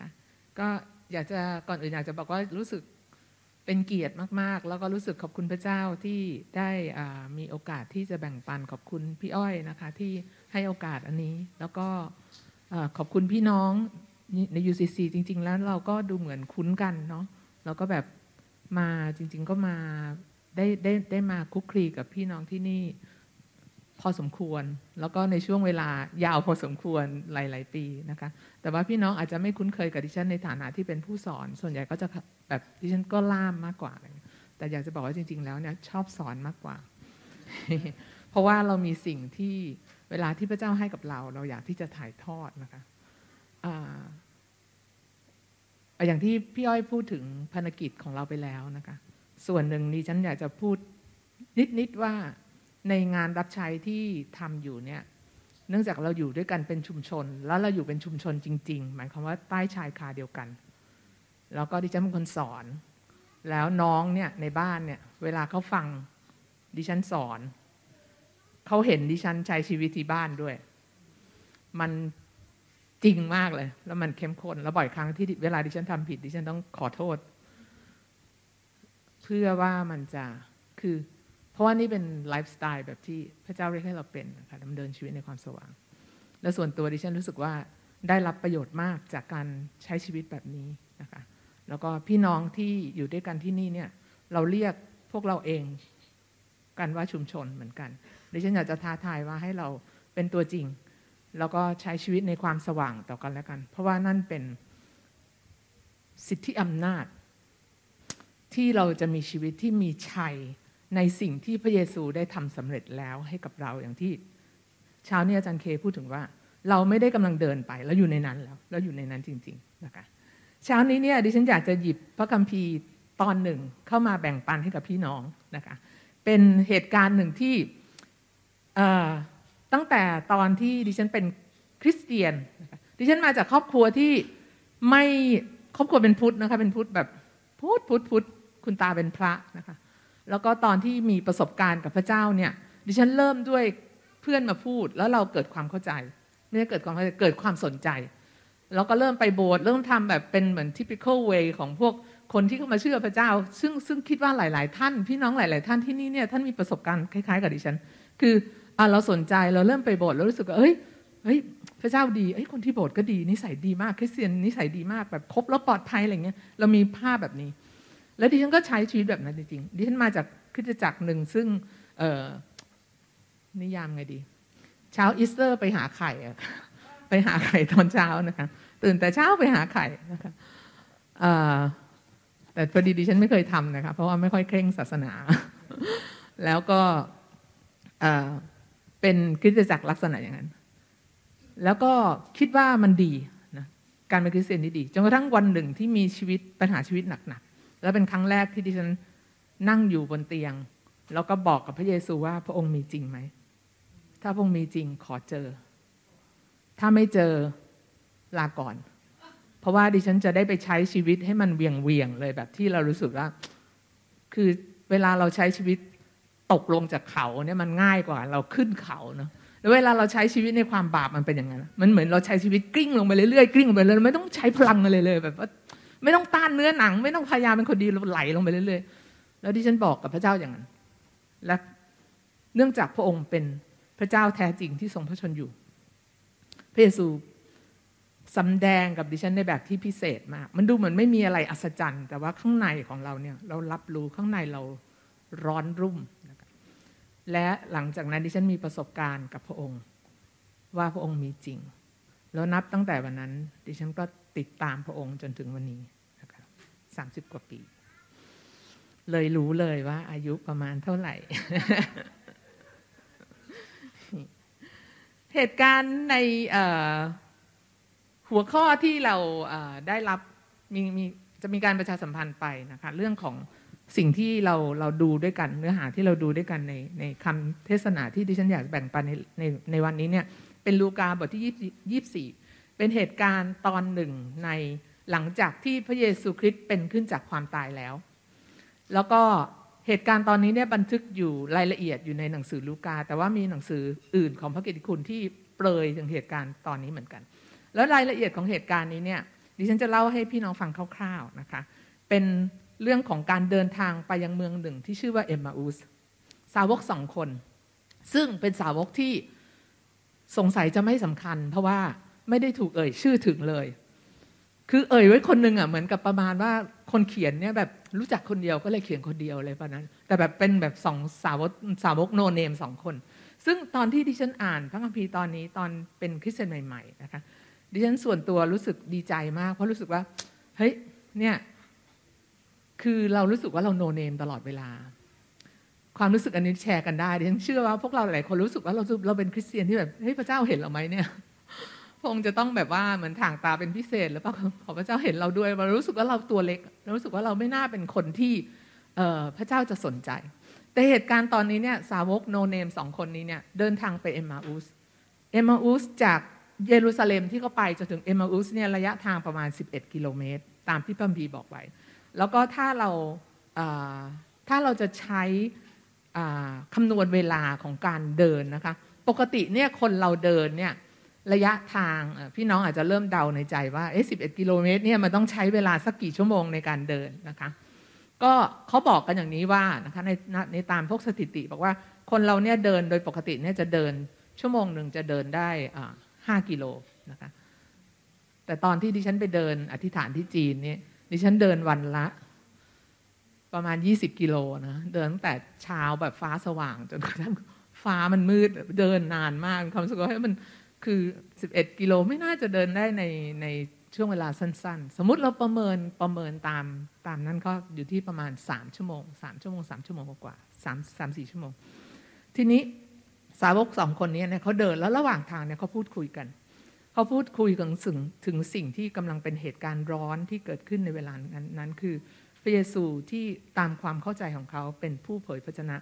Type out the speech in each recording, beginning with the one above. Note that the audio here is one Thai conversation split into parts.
นะคะก็อยากจะก่อนอื่นอยากจะบอกว่ารู้สึกเป็นเกียรติมาก ๆ แล้วก็รู้สึกขอบคุณพระเจ้าที่ได้มีโอกาสที่จะแบ่งปันขอบคุณพี่อ้อยนะคะที่ให้โอกาสอันนี้ แล้วก็ขอบคุณพี่น้องใน UCC จริง ๆ แล้วเราก็ดูเหมือนคุ้นกันเนาะเราก็แบบมาจริง ๆ ก็มาได้ได้ได้มาคุกคลีกับพี่น้องที่นี่ พอสมควร แล้วก็ในช่วงเวลายาวพอสมควรหลาย ๆ ปีนะคะ แต่ว่าพี่น้องอาจจะไม่คุ้นเคยกับดิฉันในฐานะที่เป็นผู้สอน ส่วนใหญ่ก็จะแบบดิฉันก็ล่ามมากกว่า แต่อยากจะบอกว่าจริง ๆ แล้วเนี่ยชอบสอนมากกว่า เพราะว่าเรามีสิ่งที่เวลาที่พระเจ้าให้กับเรา เราอยากที่จะถ่ายทอดนะคะอย่างที่พี่อ้อยพูดถึงภารกิจของเราไปแล้วนะคะ ส่วนหนึ่งนี้ฉันอยากจะพูดนิด ๆ ว่า ในงานรับใช้ที่ทำอยู่เนี่ยเนื่องจากเราอยู่ด้วยกันเป็นชุมชน แล้วเราอยู่เป็นชุมชนจริง ๆ หมายความว่าใต้ชายคาเดียวกัน แล้วก็ดิฉันเป็นคนสอน แล้วน้องเนี่ยในบ้านเนี่ยเวลาเขาฟังดิฉันสอนเขาเห็นดิฉันใช้ชีวิตที่บ้านด้วย มันจริงมากเลย แล้วมันเข้มข้นแล้วบ่อยครั้งที่เวลาดิฉันทำผิดดิฉันต้องขอโทษ เพื่อว่ามันจะคือ ราะว่านี่เป็นไลฟ์สไตล์แบบที่พระเจ้าเรียกให้เราเป็นนะคะดำเนินชีวิตในความสว่าง และส่วนตัวดิฉันรู้สึกว่าได้รับประโยชน์มากจากการใช้ชีวิตแบบนี้นะคะแล้วก็พี่น้องที่อยู่ด้วยกันที่นี่เนี่ยเราเรียกพวกเราเองกันว่าชุมชนเหมือนกันดิฉันอยากจะท้าทายว่าให้เราเป็นตัวจริง แล้วก็ใช้ชีวิตในความสว่างต่อกันแล้วกัน เพราะว่านั่นเป็นสิทธิอำนาจ ที่เราจะมีชีวิตที่มีชัย ในสิ่งที่พระเยซูได้ทำสำเร็จแล้วให้กับเราอย่างที่เช้านี้อาจารย์เคพูดถึงว่า เราไม่ได้กำลังเดินไปแล้วอยู่ในนั้นแล้วแล้วอยู่ในนั้นจริงๆนะคะเช้านี้เนี่ยดิฉันอยากจะหยิบพระคัมภีร์ตอนหนึ่งเข้ามาแบ่งปันให้กับพี่น้องนะคะเป็นเหตุการณ์หนึ่งที่ตั้งแต่ตอนที่ดิฉันเป็นคริสเตียนดิฉันมาจากครอบครัวที่ไม่ครอบครัวเป็นพุทธนะคะเป็นพุทธแบบพุทธพุทธพุทธคุณตาเป็นพระนะคะ แล้วก็ตอนที่มีประสบการณ์กับพระเจ้าเนี่ย ดิฉันเริ่มด้วยเพื่อนมาพูด แล้วเราเกิดความเข้าใจ ไม่ได้เกิดความเข้าใจเกิดความสนใจ แล้วก็เริ่มไปโบสถ์เริ่มทำแบบเป็นเหมือน typical way ของพวกคนที่เข้ามาเชื่อพระเจ้า ซึ่งซึ่งคิดว่าหลาย ๆ ท่าน พี่น้องหลาย ๆ ท่านที่นี่เนี่ยท่านมีประสบการณ์คล้าย ๆ กับดิฉัน คืออ่เราสนใจเราเริ่มไปโบสถ์แล้วรู้สึกว่าเฮ้ยเฮ้ยพระเจ้าดีเอ้ยคนที่โบสถ์ก็ดีนิสัยดีมากคริสเตียนนิสัยดีมากแบบครบแล้วปลอดภัยอะไรเงี้ยเรามีภาพแบบนี้ แล้วดิฉันก็ใช้ชีวิตแบบนั้นจริงๆดิฉันมาจากคริสตจักรหนึ่งซึ่งนิยามไงดี เช้าอีสเตอร์ไปหาไข่ไปหาไข่ตอนเช้านะคะ ตื่นแต่เช้าไปหาไข่นะคะแต่พอดีดิฉันไม่เคยทำนะคะ เพราะว่าไม่ค่อยเคร่งศาสนา แล้วก็เป็นคริสตจักรลักษณะอย่างนั้น แล้วก็คิดว่ามันดีนะการเป็นคริสเตียนที่ดีจนกระทั่งวันหนึ่งที่มีชีวิตปัญหาชีวิตหนัก แล้วเป็นครั้งแรกที่ดิฉันนั่งอยู่บนเตียง แล้วก็บอกกับพระเยซูว่าพระองค์มีจริงไหม ถ้าพระองค์มีจริงขอเจอ ถ้าไม่เจอลาก่อน เพราะว่าดิฉันจะได้ไปใช้ชีวิตให้มันเวียงเวียงเลยแบบที่เรารู้สึกว่า คือเวลาเราใช้ชีวิตตกลงจากเขาเนี่ยมันง่ายกว่า เราขึ้นเขาเนาะแล้วเวลาเราใช้ชีวิตในความบาปมันเป็นอย่างนั้น มันเหมือนเราใช้ชีวิตกลิ้งลงไปเรื่อยๆกลิ้งลงไปเรื่อยๆไม่ต้องใช้พลังอะไรเลย แบบว่า ไม่ต้องต้านเนื้อหนัง ไม่ต้องพยายามเป็นคนดีไหลลงไปเรื่อยๆแล้วที่ฉันบอกกับพระเจ้าอย่างนั้น และเนื่องจากพระองค์เป็นพระเจ้าแท้จริงที่ทรงพระชนอยู่ พระเยซูสำแดงกับดิฉันในแบบที่พิเศษมาก มันดูเหมือนไม่มีอะไรอัศจรรย์ แต่ว่าข้างในของเราเนี่ยเรารับรู้ข้างในเราร้อนรุ่ม และหลังจากนั้นดิฉันมีประสบการณ์กับพระองค์ ว่าพระองค์มีจริง แล้วนับตั้งแต่วันนั้น ดิฉันก็ติดตามพระองค์จนถึงวันนี้ นะครับสามสิบกว่าปี เลยรู้เลยว่า อายุประมาณเท่าไหร่ เหตุการณ์ในหัวข้อที่เราได้รับมีมีจะมีการประชาสัมพันธ์ไปนะคะ เรื่องของสิ่งที่เราเราดูด้วยกันเนื้อหาที่เราดูด้วยกันในในคำเทศนาที่ดิฉันอยากแบ่งปันในในในวันนี้เนี่ยเป็นลูกาบทที่ยี่สิบสี่เป็นเหตุการณ์ตอนหนึ่งใน หลังจากที่พระเยซูคริสต์เป็นขึ้นจากความตายแล้ว แล้วก็เหตุการณ์ตอนนี้เนี่ยบันทึกอยู่รายละเอียดอยู่ในหนังสือลูกา แต่ว่ามีหนังสืออื่นของพระกิติคุณที่เปรยถึงเหตุการณ์ตอนนี้เหมือนกัน แล้วรายละเอียดของเหตุการณ์นี้เนี่ยดิฉันจะเล่าให้พี่น้องฟังคร่าวๆนะคะ เป็นเรื่องของการเดินทางไปยังเมืองหนึ่งที่ชื่อว่าเอมมาอุสสาวกสองคน ซึ่งเป็นสาวกที่สงสัยจะไม่สำคัญ เพราะว่าไม่ได้ถูกเอ่ยชื่อถึงเลย คือเอ่ยไว้คนหนึ่งอะเหมือนกับประมาณว่าคนเขียนเนี่ยแบบรู้จักคนเดียวก็เลยเขียนคนเดียวเลยประนั้น แต่แบบเป็นแบบสองสาวกสาวกโนเนมสองคน ซึ่งตอนที่ดิฉันอ่านพระคัมภีร์ตอนนี้ตอนเป็นคริสเตียนใหม่ๆนะคะดิฉันส่วนตัวรู้สึกดีใจมาก เพราะรู้สึกว่าเฮ้ยเนี่ยคือเรารู้สึกว่าเราโนเนมตลอดเวลา ความรู้สึกอันนี้แชร์กันได้ดิฉันเชื่อว่าพวกเราหลายคนรู้สึกว่าเราเราเป็นคริสเตียนที่แบบเฮ้ยพระเจ้าเห็นเราไหมเนี่ย พระองค์จะต้องแบบว่าเหมือนถ่างตาเป็นพิเศษหรือเปล่าขอพระเจ้าเห็นเราด้วยเรารู้สึกว่าเราตัวเล็กเรารู้สึกว่าเราไม่น่าเป็นคนที่พระเจ้าจะสนใจ แต่เหตุการณ์ตอนนี้เนี่ยสาวกโนเนมสองคนนี้เนี่ยเดินทางไปเอมมาอุสเอมมาอุสจากเยรูซาเล็มที่เขาไปจนถึงเอมมาอุสเนี่ยระยะทางประมาณ 11 กิโลเมตร ตามที่พัมพีบอกไว้แล้วก็ถ้าเราถ้าเราจะใช้คำนวณเวลาของการเดินนะคะ ปกติเนี่ยคนเราเดินเนี่ย ระยะทางพี่น้องอาจจะเริ่มเดาในใจว่าเอ๊ะสิกิโลเมตรเนี่ยมันต้องใช้เวลาสักกี่ชั่วโมงในการเดินนะคะ ก็เขาบอกกันอย่างนี้ว่านะคะในในตามพวกสถิติ บอกว่าคนเราเนี่ยเดินโดยปกติเนี่ยจะเดินชั่วโมงหนึ่งจะเดินได้ห้ากิโลนะคะแต่ตอนที่ดิฉันไปเดินอธิษฐานที่จีนเนี่ยดิฉันเดินวันละ ประมาณยี่สิบกิโลนะเดินตั้งแต่เช้าแบบฟ้าสว่างจนกระทั่งฟ้ามันมืดเดินนานมากความรู้สึกว่ามัน คือ 11 กิโลไม่น่าจะเดินได้ในในช่วงเวลาสั้น ๆ สมมุติเราประเมินประเมินตามตามนั้นก็อยู่ที่ประมาณ 3 ชั่วโมง 3 ชั่วโมง 3 ชั่วโมงกว่าสามสามสี่ชั่วโมง ทีนี้สาวกสองคนนี้เนี่ยเขาเดินแล้วระหว่างทางเนี่ยเขาพูดคุยกัน เขาพูดคุยถึงถึงถึงสิ่งที่กำลังเป็นเหตุการณ์ร้อนที่เกิดขึ้นในเวลานั้นนั้นคือพระเยซูที่ตามความเข้าใจของเขาเป็นผู้เผยพระชนะ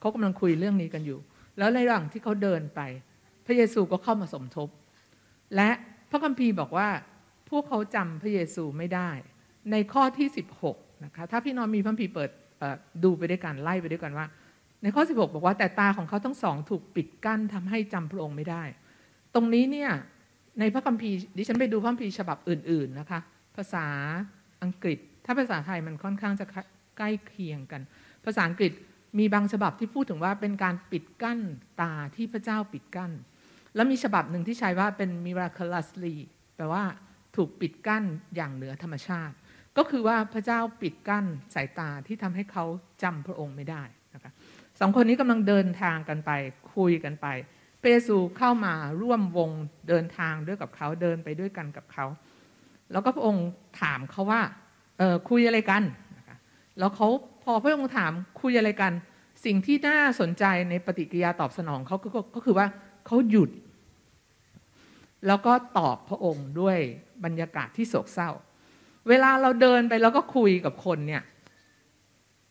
เขากำลังคุยเรื่องนี้กันอยู่ แล้วในระหว่างที่เขาเดินไป ระเยซูก็เข้ามาสมทบ และพระคัมภีร์บอกว่าพวกเขาจำพระเยซูไม่ได้ ในข้อที่ 16นะคะถ้าพี่น้องมีพระคัมภีร์เปิดดูไปด้วยกันไล่ไปด้วยกันว่า ในข้อ 16 บอกว่าแต่ตาของเขาทั้งสองถูกปิดกั้นทำให้จำพระองค์ไม่ได้ ตรงนี้เนี่ยในพระคัมภีร์ดิฉันไปดูพระคัมภีร์ฉบับอื่น ๆนะคะ ภาษาอังกฤษ ถ้าภาษาไทยมันค่อนข้างจะใกล้เคียงกัน ภาษาอังกฤษมีบางฉบับที่พูดถึงว่าเป็นการปิดกั้นตาที่พระเจ้าปิดกั้น แล้วมีฉบับหนึ่งที่ใช้ว่าเป็น miraculously แปลว่าถูกปิดกั้นอย่างเหนือธรรมชาติ ก็คือว่าพระเจ้าปิดกั้นสายตาที่ทำให้เขาจำพระองค์ไม่ได้นะคะสองคนนี้กำลังเดินทางกันไปคุยกันไป เปซูเข้ามาร่วมวงเดินทางด้วยกับเขาเดินไปด้วยกันกับเขา แล้วก็พระองค์ถามเขาว่าเออคุยอะไรกันนะคะแล้วเขาพอพระองค์ถามคุยอะไรกัน สิ่งที่น่าสนใจในปฏิกิริยาตอบสนองเขาก็คือว่า เขาหยุด แล้วก็ตอบพระองค์ด้วยบรรยากาศที่โศกเศร้า เวลาเราเดินไปแล้วก็คุยกับคนเนี่ย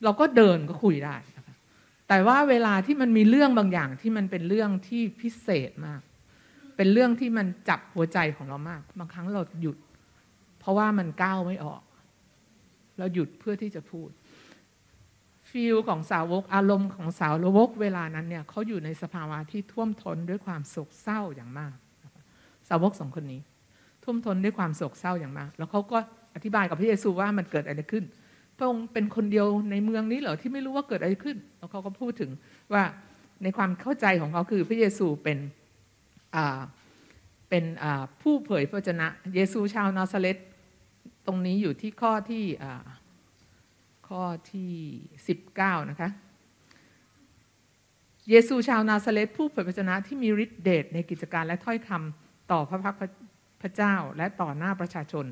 เราก็เดินก็คุยได้ แต่ว่าเวลาที่มันมีเรื่องบางอย่างที่มันเป็นเรื่องที่พิเศษมาก เป็นเรื่องที่มันจับหัวใจของเรามาก บางครั้งเราหยุด เพราะว่ามันก้าวไม่ออก เราหยุดเพื่อที่จะพูด ฟีลของสาวกอารมณ์ของสาวกเวลานั้นเนี่ยเขาอยู่ในสภาวะที่ท่วมท้นด้วยความโศกเศร้าอย่างมาก สาวกสองคนนี้ท่วมท้นด้วยความโศกเศร้าอย่างมาก แล้วเขาก็อธิบายกับพระเยซูว่ามันเกิดอะไรขึ้น พระองค์เป็นคนเดียวในเมืองนี้เหรอที่ไม่รู้ว่าเกิดอะไรขึ้น แล้วเขาก็พูดถึงว่าในความเข้าใจของเขาคือพระเยซูเป็นเป็นผู้เผยพระวจนะ เยซูชาวนาซาเร็ธตรงนี้อยู่ที่ข้อที่ ข้อที่ 19 นะคะ เยซูชาวนาซาเร็ธผู้เผยพระวจนะที่มีฤทธิเดชในกิจการและถ้อยคำต่อพระพักตร์พระเจ้าและต่อหน้าประชาชน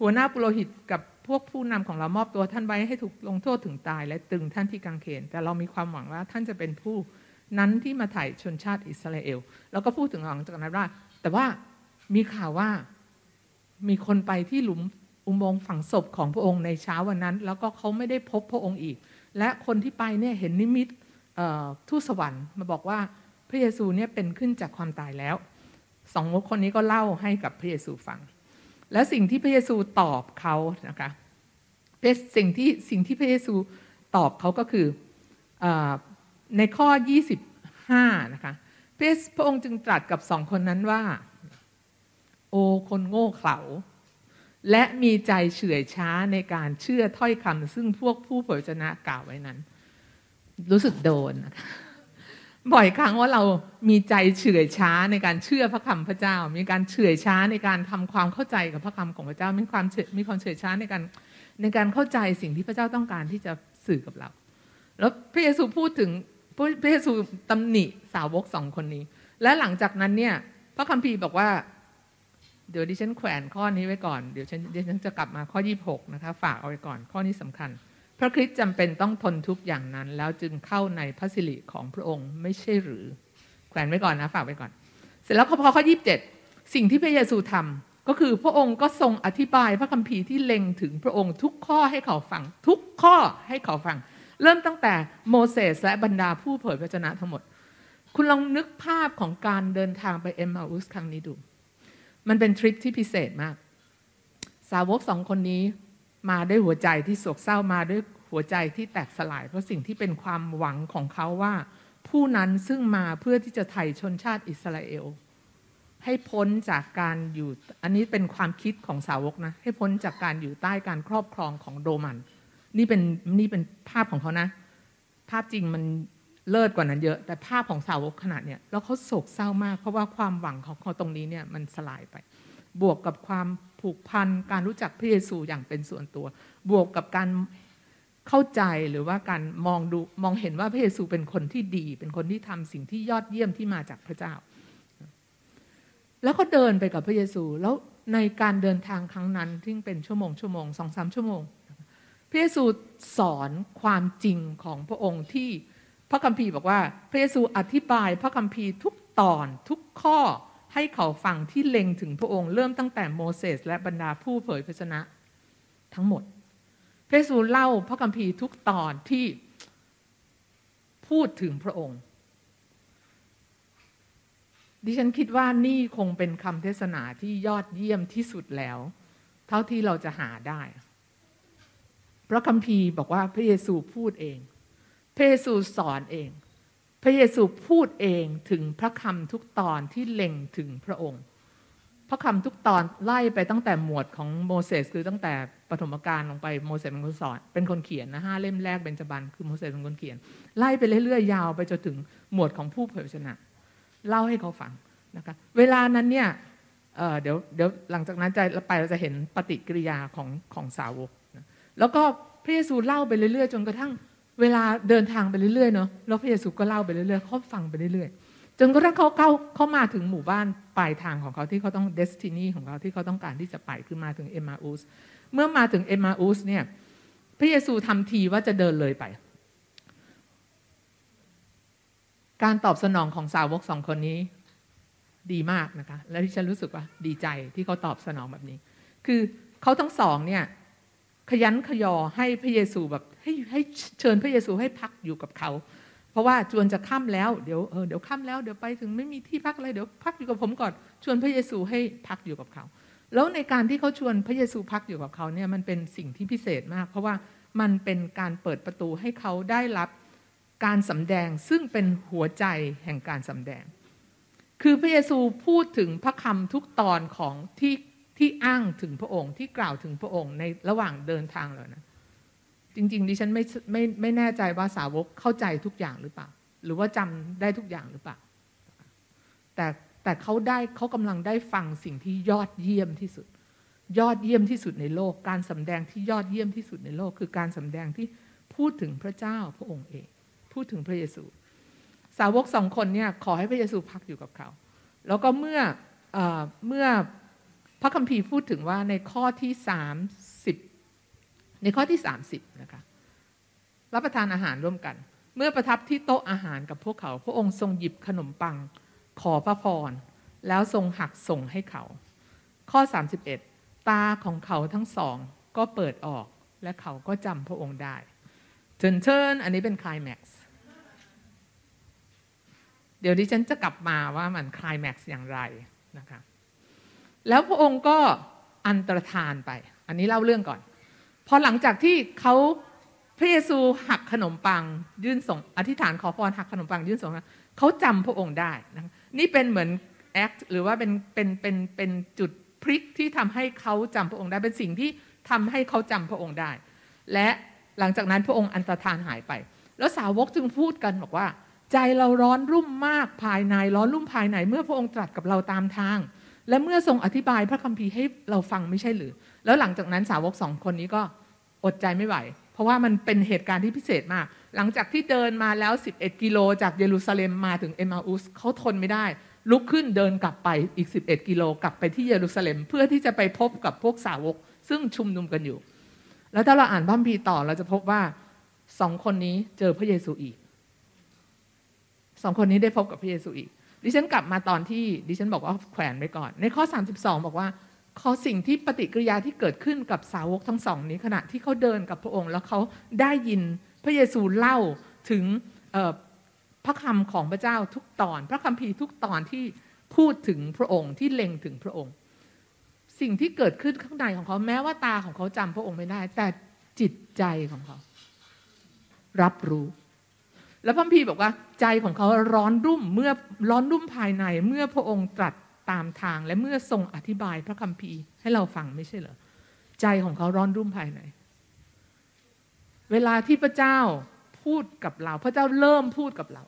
หัวหน้าปุโรหิตกับพวกผู้นำของเรามอบตัวท่านไว้ให้ถูกลงโทษถึงตาย และตรึงท่านที่กางเขน แต่เรามีความหวังว่าท่านจะเป็นผู้นั้นที่มาไถ่ชนชาติอิสราเอล แล้วก็พูดถึงหลังจากนั้นว่า แต่ว่ามีข่าวว่ามีคนไปที่หลุม อุโมงค์ฝังศพของพระองค์ในเช้าวันนั้น แล้วก็เขาไม่ได้พบพระองค์อีก และคนที่ไปเนี่ยเห็นนิมิตทูตสวรรค์มาบอกว่าพระเยซูเนี่ยเป็นขึ้นจากความตายแล้วสองคนนี้ก็เล่าให้กับพระเยซูฟัง และสิ่งที่พระเยซูตอบเขานะคะสิ่งที่สิ่งที่พระเยซูตอบเขาก็คืออในข้อ 25 นะคะพระองค์จึงตรัสกับสองคนนั้นว่า โอคนโง่เขลา และมีใจเฉื่อยช้าในการเชื่อถ้อยคำซึ่งพวกผู้เผยชนะกล่าวไว้นั้น รู้สึกโดนนะคะบ่อยครั้งว่าเรามีใจเฉื่อยช้าในการเชื่อพระคำพระเจ้า มีการเฉื่อยช้าในการทำความเข้าใจกับพระคำของพระเจ้า มีความมีความเฉื่อยช้าในการในการเข้าใจสิ่งที่พระเจ้าต้องการที่จะสื่อกับเรา แล้วพระเยซูพูดถึงพระเยซูตำหนิสาวกสองคนนี้ และหลังจากนั้นเนี่ย พระคัมภีร์บอกว่า เดี๋ยวดิฉันแขวนข้อนี้ไว้ก่อน เดี๋ยวฉันดิฉันจะกลับมาข้อยี่หกนะคะ ฝากเอาไว้ก่อนข้อนี้สำคัญ พระคริสต์จำเป็นต้องทนทุกอย่างนั้น แล้วจึงเข้าในพระสิริของพระองค์ไม่ใช่หรือ แขวนไว้ก่อนนะฝากไว้ก่อน เสร็จแล้วพอข้อยี่บเจ็ดสิ่งที่พระเยซูทำก็คือพระองค์ก็ทรงอธิบายพระคัมภีร์ที่เล็งถึงพระองค์ทุกข้อให้เขาฟัง ทุกข้อให้เขาฟัง เริ่มตั้งแต่โมเสสและบรรดาผู้เผยพระชนะทั้งหมด คุณลองนึกภาพของการเดินทางไปเอ็มมาอุสครั้งนี้ดู มันเป็นทริปที่พิเศษมาก สาวกสองคนนี้มาด้วยหัวใจที่โศกเศร้ามาด้วยหัวใจที่แตกสลาย เพราะสิ่งที่เป็นความหวังของเขาว่า ผู้นั้นซึ่งมาเพื่อที่จะไถ่ชนชาติอิสราเอล ให้พ้นจากการอยู่อันนี้เป็นความคิดของสาวกนะ ให้พ้นจากการอยู่ใต้การครอบครองของโรมัน นี่เป็นนี่เป็นภาพของเขานะ ภาพจริงมัน เลิศกว่านั้นเยอะ แต่ภาพของสาวกขนาดเนี่ยแล้วเขาโศกเศร้ามาก เพราะว่าความหวังของเขาตรงนี้เนี่ยมันสลายไป บวกกับความผูกพันการรู้จักพระเยซูอย่างเป็นส่วนตัว บวกกับการเข้าใจหรือว่าการมองดูมองเห็นว่าพระเยซูเป็นคนที่ดี เป็นคนที่ทำสิ่งที่ยอดเยี่ยมที่มาจากพระเจ้า แล้วก็เดินไปกับพระเยซูแล้วในการเดินทางครั้งนั้นที่เป็นชั่วโมงชั่วโมงสองสามชั่วโมงพระเยซูสอนความจริงของพระองค์ที่ พระคัมภีร์บอกว่า พระเยซูอธิบายพระคัมภีร์ทุกตอนทุกข้อให้เขาฟังที่เล็งถึงพระองค์เริ่มตั้งแต่โมเสสและบรรดาผู้เผยพระชนะทั้งหมด พระเยซูเล่าพระคัมภีร์ทุกตอนที่พูดถึงพระองค์ ดิฉันคิดว่านี่คงเป็นคำเทศนาที่ยอดเยี่ยมที่สุดแล้ว เท่าที่เราจะหาได้ พระคัมภีร์บอกว่าพระเยซูพูดเอง พระเยซูสอนเอง พระเยซูพูดเองถึงพระคำทุกตอนที่เล็งถึงพระองค์ พระคำทุกตอนไล่ไปตั้งแต่หมวดของโมเสสคือตั้งแต่ปฐมกาลลงไปโมเสสเป็นคนสอนเป็นคนเขียนนะห้าเล่มแรกเป็นจบันคือโมเสสเป็นคนเขียน ไล่ไปเรื่อยๆยาวไปจนถึงหมวดของผู้เผยชนะเล่าให้เขาฟังนะคะเวลานั้นเนี่ยเเดี๋ยวเดี๋ยวหลังจากนั้นจะไปเราจะเห็นปฏิกิริยาของของสาวกนะแล้วก็พระเยซูเล่าไปเรื่อยๆ จนกระทั่ง เวลาเดินทางไปเรื่อยๆเนาะแล้วพระเยซูก็เล่าไปเรื่อยๆเขาฟังไปเรื่อยๆ จนกระทั่งเขาเข้าเขามาถึงหมู่บ้านปลายทางของเขาที่เขาต้องเดสตินีของเขาที่เขาต้องการที่จะไปคือมาถึงเอมาอุสเมื่อมาถึงเอมาอุสเนี่ยพระเยซูทำทีว่าจะเดินเลยไป การตอบสนองของสาวกสองคนนี้ดีมากนะคะ และที่ฉันรู้สึกว่าดีใจที่เขาตอบสนองแบบนี้ คือเขาทั้งสองเนี่ย ขยันขยอให้พระเยซูแบบให้ให้เชิญพระเยซูให้พักอยู่กับเขา เพราะว่าจวนจะค่ำแล้วเดี๋ยวเออเดี๋ยวค่ำแล้วเดี๋ยวไปถึงไม่มีที่พักอะไรเดี๋ยวพักอยู่กับผมก่อนชวนพระเยซูให้พักอยู่กับเขา แล้วในการที่เขาชวนพระเยซูพักอยู่กับเขาเนี่ยมันเป็นสิ่งที่พิเศษมาก เพราะว่ามันเป็นการเปิดประตูให้เขาได้รับการสำแดงซึ่งเป็นหัวใจแห่งการสำแดง คือพระเยซูพูดถึงพระคำทุกตอนของที่ ที่อ้างถึงพระองค์ที่กล่าวถึงพระองค์ในระหว่างเดินทางเลยนะจริงๆดิฉันไม่ไม่ไม่แน่ใจว่าสาวกเข้าใจทุกอย่างหรือเปล่า หรือว่าจำได้ทุกอย่างหรือเปล่า แต่แต่เขาได้เขากำลังได้ฟังสิ่งที่ยอดเยี่ยมที่สุด ยอดเยี่ยมที่สุดในโลก การสำแดงที่ยอดเยี่ยมที่สุดในโลก คือการสำแดงที่พูดถึงพระเจ้าพระองค์เอง พูดถึงพระเยซู สาวกสองคนเนี่ยขอให้พระเยซูพักอยู่กับเขา แล้วก็เมื่อเอเมื่อ พระคัมภีร์พูดถึงว่าในข้อที่สามสิบในข้อที่สามสิบนะคะรับประทานอาหารร่วมกัน เมื่อประทับที่โต๊ะอาหารกับพวกเขา พระองค์ทรงหยิบขนมปัง ขอพระพร แล้วทรงหักส่งให้เขา ข้อ 31 ตาของเขาทั้งสองก็เปิดออกและเขาก็จำพระองค์ได้เทินเทินอันนี้เป็นคลายแม็กซ์เดี๋ยวดิฉันจะกลับมาว่ามันคลายแม็กซ์อย่างไรนะคะ แล้วพระองค์ก็อันตรธานไป อันนี้เล่าเรื่องก่อน พอหลังจากที่เขาพระเยซูหักขนมปัง ยื่นส่งอธิษฐานขอพรหักขนมปังยื่นส่งเขาจำพระองค์ได้นะนี่เป็นเหมือนแอคหรือว่าเป็นเป็นเป็นเป็นจุดพริกที่ทำให้เขาจำพระองค์ได้เป็นสิ่งที่ทำให้เขาจำพระองค์ได้ และหลังจากนั้นพระองค์อันตรธานหายไป แล้วสาวกจึงพูดกันบอกว่า ใจเราร้อนรุ่มมากภายในร้อนรุ่มภายในเมื่อพระองค์ตรัสกับเราตามทาง และเมื่อทรงอธิบายพระคัมภีร์ให้เราฟังไม่ใช่หรือ แล้วหลังจากนั้นสาวกสองคนนี้ก็อดใจไม่ไหว เพราะว่ามันเป็นเหตุการณ์ที่พิเศษมาก หลังจากที่เดินมาแล้ว 11 กิโลจากเยรูซาเล็มมาถึงเอมาอุสเขาทนไม่ได้ ลุกขึ้นเดินกลับไปอีก 11 กิโลกลับไปที่เยรูซาเล็ม เพื่อที่จะไปพบกับพวกสาวก ซึ่งชุมนุมกันอยู่ แล้วถ้าเราอ่านพระคัมภีร์ต่อเราจะพบว่าสองคนนี้เจอพระเยซูอีกสองคนนี้ได้พบกับพระเยซูอีก ดิฉันกลับมาตอนที่ดิฉันบอกว่าแขวนไปก่อน ในข้อ 32 บอกว่าขอสิ่งที่ปฏิกิริยาที่เกิดขึ้นกับสาวกทั้งสองนี้ขณะที่เขาเดินกับพระองค์ แล้วเขาได้ยินพระเยซูเล่าถึงพระคำของพระเจ้าทุกตอน พระคัมภีร์ทุกตอนที่พูดถึงพระองค์ที่เล็งถึงพระองค์ สิ่งที่เกิดขึ้นข้างในของเขาแม้ว่าตาของเขาจำพระองค์ไม่ได้ แต่จิตใจของเขา รับรู้ แล้วพระพีบอกว่าใจของเขาร้อนรุ่มเมื่อร้อนรุ่มภายในเมื่อพระองค์ตรัสตามทางและเมื่อทรงอธิบายพระคัมภีร์ให้เราฟังไม่ใช่เหรอใจของเขาร้อนรุ่มภายใน เวลาที่พระเจ้าพูดกับเรา พระเจ้าเริ่มพูดกับเรา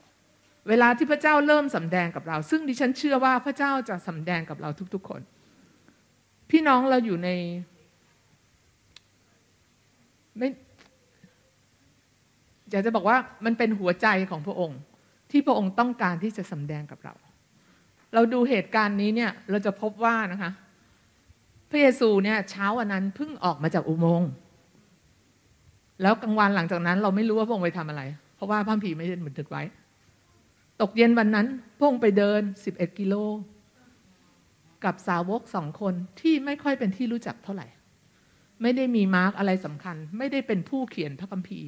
เวลาที่พระเจ้าเริ่มสำแดงกับเรา ซึ่งดิฉันเชื่อว่าพระเจ้าจะสำแดงกับเราทุก ๆ คน พี่น้องเราอยู่ในไม่ อยากจะบอกว่ามันเป็นหัวใจของพระองค์ ที่พระองค์ต้องการที่จะสำแดงกับเรา เราดูเหตุการณ์นี้เนี่ยเราจะพบว่านะคะ พระเยซูเนี่ยเช้าวันนั้นเพิ่งออกมาจากอุโมงค์แล้วกลางวันหลังจากนั้นเราไม่รู้ว่าพระองค์ไปทำอะไร เพราะว่าพระผีไม่ได้บันทึกไว้ ตกเย็นวันนั้นพระองค์ไปเดินสิบเอ็ดกิโล กับสาวกสองคนที่ไม่ค่อยเป็นที่รู้จักเท่าไหร่ ไม่ได้มี mark อะไรสำคัญ ไม่ได้เป็นผู้เขียนพระคัมภีร์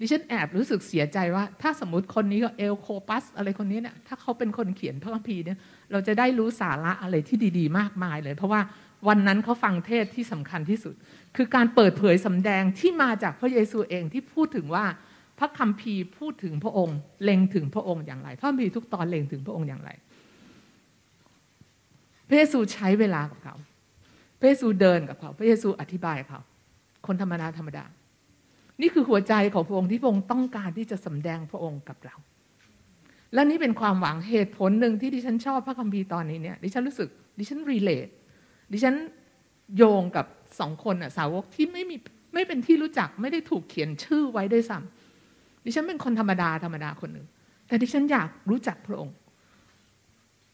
ดิฉันแอบรู้สึกเสียใจว่า ถ้าสมมติคนนี้ก็เอลโคปัส อะไรคนนี้เนี่ยถ้าเขาเป็นคนเขียนพระคัมภีร์เนี่ยเราจะได้รู้สาระอะไรที่ดี ๆ มากมายเลย เพราะว่าวันนั้นเขาฟังเทศที่สำคัญที่สุด คือการเปิดเผยสำแดงที่มาจากพระเยซูเองที่พูดถึงว่าพระคัมภีร์พูดถึงพระองค์เล็งถึงพระองค์อย่างไร พระคัมภีร์ทุกตอนเล็งถึงพระองค์อย่างไร พระเยซูใช้เวลากับเขา พระเยซูเดินกับเขา พระเยซูอธิบายเขา คนธรรมดาธรรมดา นี่คือหัวใจของพระองค์ที่พระองค์ต้องการที่จะสำแดงพระองค์กับเรา และนี่เป็นความหวังเหตุผลหนึ่งที่ดิฉันชอบพระคัมภีร์ตอนนี้เนี่ยดิฉันรู้สึกดิฉันรีเลทดิฉันโยงกับสองคนอะสาวกที่ไม่มีไม่เป็นที่รู้จักไม่ได้ถูกเขียนชื่อไว้ด้วยซ้ำดิฉันเป็นคนธรรมดาธรรมดาคนหนึ่งแต่ดิฉันอยากรู้จักพระองค์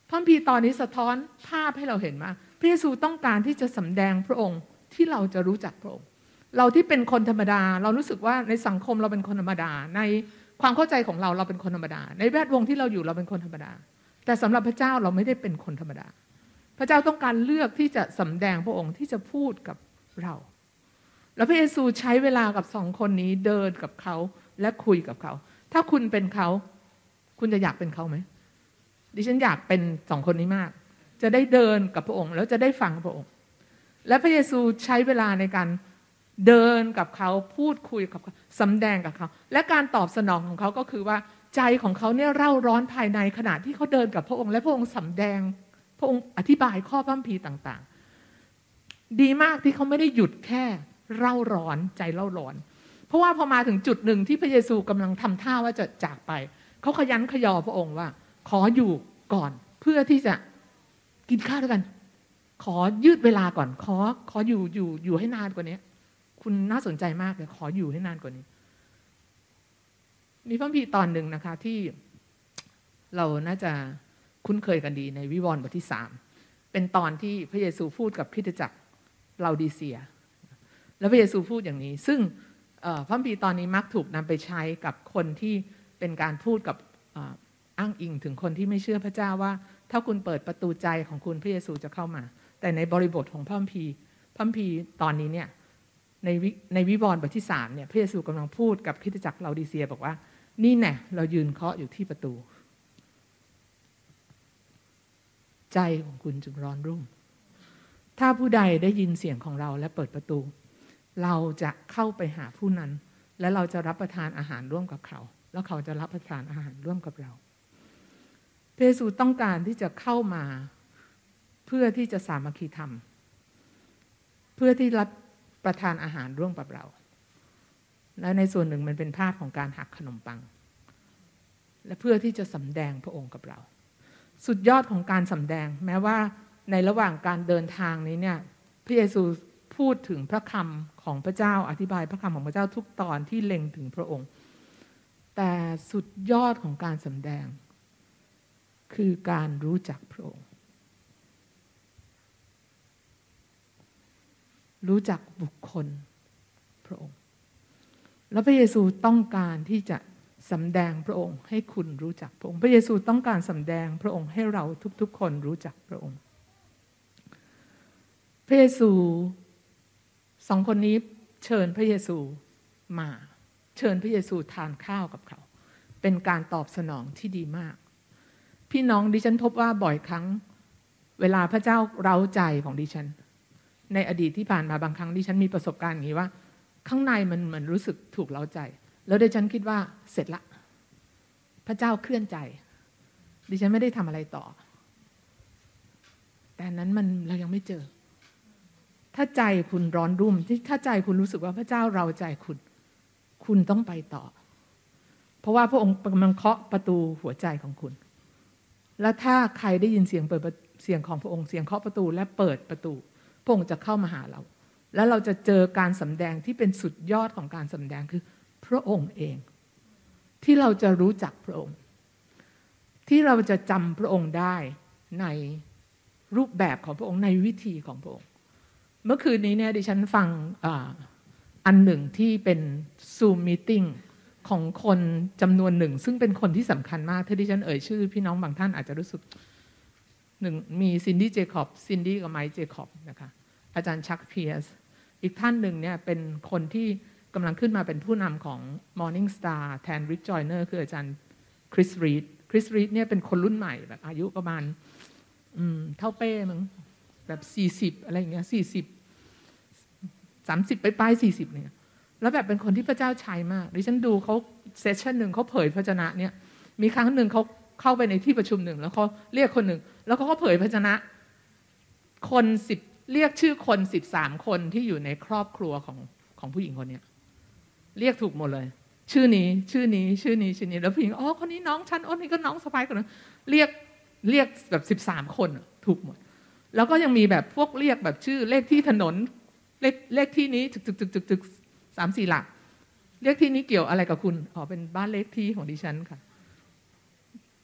พระพีตอนนี้สะท้อนภาพให้เราเห็นว่าพระเยซูต้องการที่จะสำแดงพระองค์ที่เราจะรู้จักพระองค์ เราที่เป็นคนธรรมดา เรารู้สึกว่าในสังคมเราเป็นคนธรรมดา ในความเข้าใจของเราเราเป็นคนธรรมดา ในแวดวงที่เราอยู่เราเป็นคนธรรมดา แต่สำหรับพระเจ้าเราไม่ได้เป็นคนธรรมดา พระเจ้าต้องการเลือกที่จะสำแดงพระองค์ที่จะพูดกับเรา แล้วพระเยซูใช้เวลากับสองคนนี้เดินกับเขาและคุยกับเขา ถ้าคุณเป็นเขา คุณจะอยากเป็นเขาไหมดิฉันอยากเป็นสองคนนี้มาก จะได้เดินกับพระองค์ แล้วจะได้ฟังพระองค์ และพระเยซูใช้เวลาในการ เดินกับเขาพูดคุยกับเขาสำแดงกับเขา และการตอบสนองของเขาก็คือว่า ใจของเขาเนี่ยเร่าร้อนภายในขณะที่เขาเดินกับพระองค์ และพระองค์สำแดง พระองค์อธิบายข้อพระคัมภีต่างๆ ดีมากที่เขาไม่ได้หยุดแค่เร่าร้อนใจเร่าร้อน เพราะว่าพอมาถึงจุดหนึ่งที่พระเยซูกำลังทำท่าว่าจะจากไป เขาขยันขยอพระองค์ว่า ขออยู่ก่อนเพื่อที่จะกินข้าวด้วยกัน ขอยืดเวลาก่อน ขอขออยู่อยู่อยู่ให้นานกว่านี้ คุณน่าสนใจมากเลยขออยู่ให้นานกว่านี้ มีพระพีตอนหนึ่งนะคะ ที่เราน่าจะคุ้นเคยกันดีในวิวรณ์บทที่สามเป็นตอนที่พระเยซูพูดกับพิทจักรลาดีเซีย แล้วพระเยซูพูดอย่างนี้ ซึ่งพระบีตอนนี้มักถูกนำไปใช้กับคนที่เป็นการพูดกับอ้างอิงถึงคนที่ไม่เชื่อพระเจ้าว่า ถ้าคุณเปิดประตูใจของคุณพระเยซูจะเข้ามา แต่ในบริบทของพระพีพระพีตอนนี้เนี่ย ในในวิวรณ์บทที่สามเนี่ยพระเยซูกำลังพูดกับพิทจักรลาดีเซียบอกว่า นี่แน่เรายืนเคาะอยู่ที่ประตู ใจของคุณจึงร้อนรุ่ม ถ้าผู้ใดได้ยินเสียงของเราและเปิดประตู เราจะเข้าไปหาผู้นั้น และเราจะรับประทานอาหารร่วมกับเขา แล้วเขาจะรับประทานอาหารร่วมกับเราเพซูต้องการที่จะเข้ามา เพื่อที่จะสามัคคีธรรม เพื่อที่รับ ประทานอาหารร่วมกับเรา และในส่วนหนึ่งมันเป็นภาพของการหักขนมปัง และเพื่อที่จะสำแดงพระองค์กับเรา สุดยอดของการสำแดง แม้ว่าในระหว่างการเดินทางนี้เนี่ยพระเยซูพูดถึงพระคำของพระเจ้าอธิบายพระคำของพระเจ้าทุกตอนที่เล็งถึงพระองค์ แต่สุดยอดของการสำแดง คือการรู้จักพระองค์ รู้จักบุคคลพระองค์ แล้วพระเยซูต้องการที่จะสำแดงพระองค์ ให้คุณรู้จักพระองค์ พระเยซูต้องการสำแดงพระองค์ให้เราทุกๆ คนรู้จักพระองค์ พระเยซูสองคนนี้เชิญพระเยซูมา เชิญพระเยซูทานข้าวกับเขา เป็นการตอบสนองที่ดีมาก พี่น้องดิฉันพบว่าบ่อยครั้ง เวลาพระเจ้าเร้าใจของดิฉัน ในอดีตที่ผ่านมาบางครั้งที่ฉันมีประสบการณ์อย่างนี้ว่า ข้างในมันเหมือนรู้สึกถูกเล้าใจ แล้วดิฉันคิดว่าเสร็จละ พระเจ้าเคลื่อนใจ ดิฉันไม่ได้ทำอะไรต่อ แต่นั้นมันเรายังไม่เจอ ถ้าใจคุณร้อนรุ่มที่ถ้าใจคุณรู้สึกว่าพระเจ้าเราใจคุณ คุณต้องไปต่อ เพราะว่าพระองค์กำลังเคาะประตูหัวใจของคุณ และถ้าใครได้ยินเสียงเปิดเสียงของพระองค์เสียงเคาะประตูและเปิดประตู พระองค์จะเข้ามาหาเรา แล้วเราจะเจอการสำแดงที่เป็นสุดยอดของการสำแดงคือ พระองค์เอง ที่เราจะรู้จักพระองค์ ที่เราจะจำพระองค์ได้ในรูปแบบของพระองค์ในวิธีของพระองค์ เมื่อคืนนี้เนี่ยดิฉันฟังอันหนึ่งที่เป็นZoom meeting ของคนจำนวนหนึ่ง ซึ่งเป็นคนที่สำคัญมากถ้าดิฉันเอ่ยชื่อ พี่น้องบางท่านอาจจะรู้สึก หนึ่งมี Cindy Jacobs Cindy กับ Mike Jacobs นะคะอาจารย์ Chuck Pierce อีกท่านหนึ่งเนี่ยเป็นคนที่กำลังขึ้นมาเป็นผู้นำของ Morning Star แทน Rick Joyner คืออาจารย์ Chris Reed Chris Reed เนี่ยเป็นคนรุ่นใหม่แบบอายุประมาณเท่าเป้มึงแบบสี่สิบอะไรอย่างเงี้ยสี่สิบสามสิบไปปลายสี่สิบเนี่ยแล้วแบบเป็นคนที่พระเจ้าใช้มากดิฉันดูเขาเซสชันหนึ่งเขาเผยพระชนะเนี่ย มีครั้งหนึ่งเขา เข้าไปในที่ประชุมหนึ่งแล้วเขาเรียกคนหนึ่ง แล้วเขาก็เผยพระชนะ คนสิบเรียกชื่อคนสิบสามคนที่อยู่ในครอบครัวของของผู้หญิงคนนี้เรียกถูกหมดเลย ชื่อนี้ชื่อนี้ชื่อนี้ชื่อนี้แล้วผู้หญิงอ๋อคนนี้น้องฉันอ๋อนี่ก็น้องสะพ้ายคนนึงเรียกเรียกแบบสิบสามคนถูกหมด แล้วก็ยังมีแบบพวกเรียกแบบชื่อเลขที่ถนน เลขเลขที่นี้จึกจึกจึกจึกจึกสามสี่หลัก เลขที่นี้เกี่ยวอะไรกับคุณอ๋อเป็นบ้านเลขที่ของดิฉันค่ะ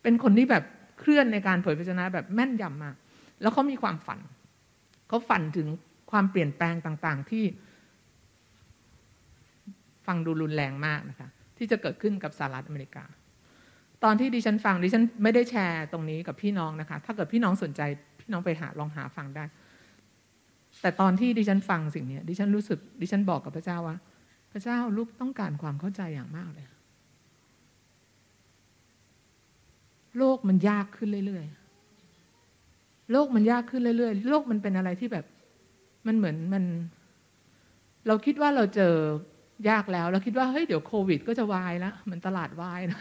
เป็นคนที่แบบเคลื่อนในการเผยพระชนะแบบแม่นยำมาก แล้วเขามีความฝัน เขาฝันถึงความเปลี่ยนแปลงต่างๆ ที่ ฟังดูรุนแรงมากนะคะ ที่จะเกิดขึ้นกับสหรัฐอเมริกา ตอนที่ดิฉันฟังดิฉันไม่ได้แชร์ตรงนี้กับพี่น้องนะคะ ถ้าเกิดพี่น้องสนใจพี่น้องไปหาลองหาฟังได้ แต่ตอนที่ดิฉันฟังสิ่งนี้ดิฉันรู้สึกดิฉันบอกกับพระเจ้าว่า พระเจ้าลูกต้องการความเข้าใจอย่างมากเลย โลกมันยากขึ้นเรื่อยๆ โลกมันยากขึ้นเรื่อยๆ โลกมันเป็นอะไรที่แบบ มันเหมือนมัน เราคิดว่าเราเจอยากแล้ว เราคิดว่าเฮ้ยเดี๋ยวโควิด ก็จะวายแล้วเหมือนตลาดวายนะ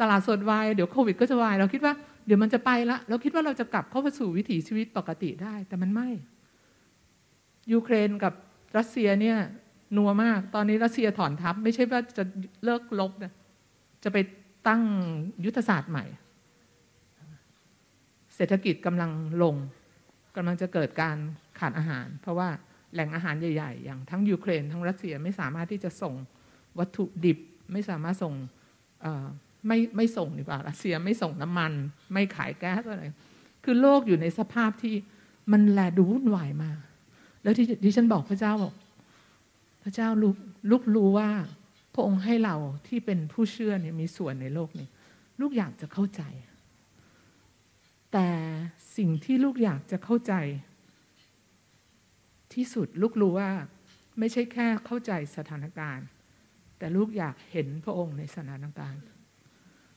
ตลาดสดวายเดี๋ยวโควิด ก็จะวาย เราคิดว่าเดี๋ยวมันจะไปละเราคิดว่าเราจะกลับเข้าไปสู่วิถีชีวิตปกติได้ แต่มันไม่ ยูเครนกับรัสเซียเนี่ยนัวมาก ตอนนี้รัสเซียถอนทัพ ไม่ใช่ว่าจะเลิกลบนะจะไปตั้งยุทธศาสตร์ใหม่ เศรษฐกิจกำลังลงกำลังจะเกิดการขาดอาหาร เพราะว่าแหล่งอาหารใหญ่ ๆ อย่างทั้งยูเครนทั้งรัสเซียไม่สามารถที่จะส่งวัตถุดิบ ไม่สามารถส่งไม่ไม่ส่งดีกว่ารัสเซียไม่ส่งน้ำมัน ไม่ขายแก๊สอะไร คือโลกอยู่ในสภาพที่มันแลดูวุ่นวายมา แล้วที่ที่ฉันบอกพระเจ้าบอกพระเจ้าลูกลูกรู้ว่าพระองค์ให้เราที่เป็นผู้เชื่อเนี่ยมีส่วนในโลกนี้ ลูกอยากจะเข้าใจ แต่สิ่งที่ลูกอยากจะเข้าใจ ที่สุดลูกรู้ว่าไม่ใช่แค่เข้าใจสถานการณ์ แต่ลูกอยากเห็นพระองค์ในสถานการณ์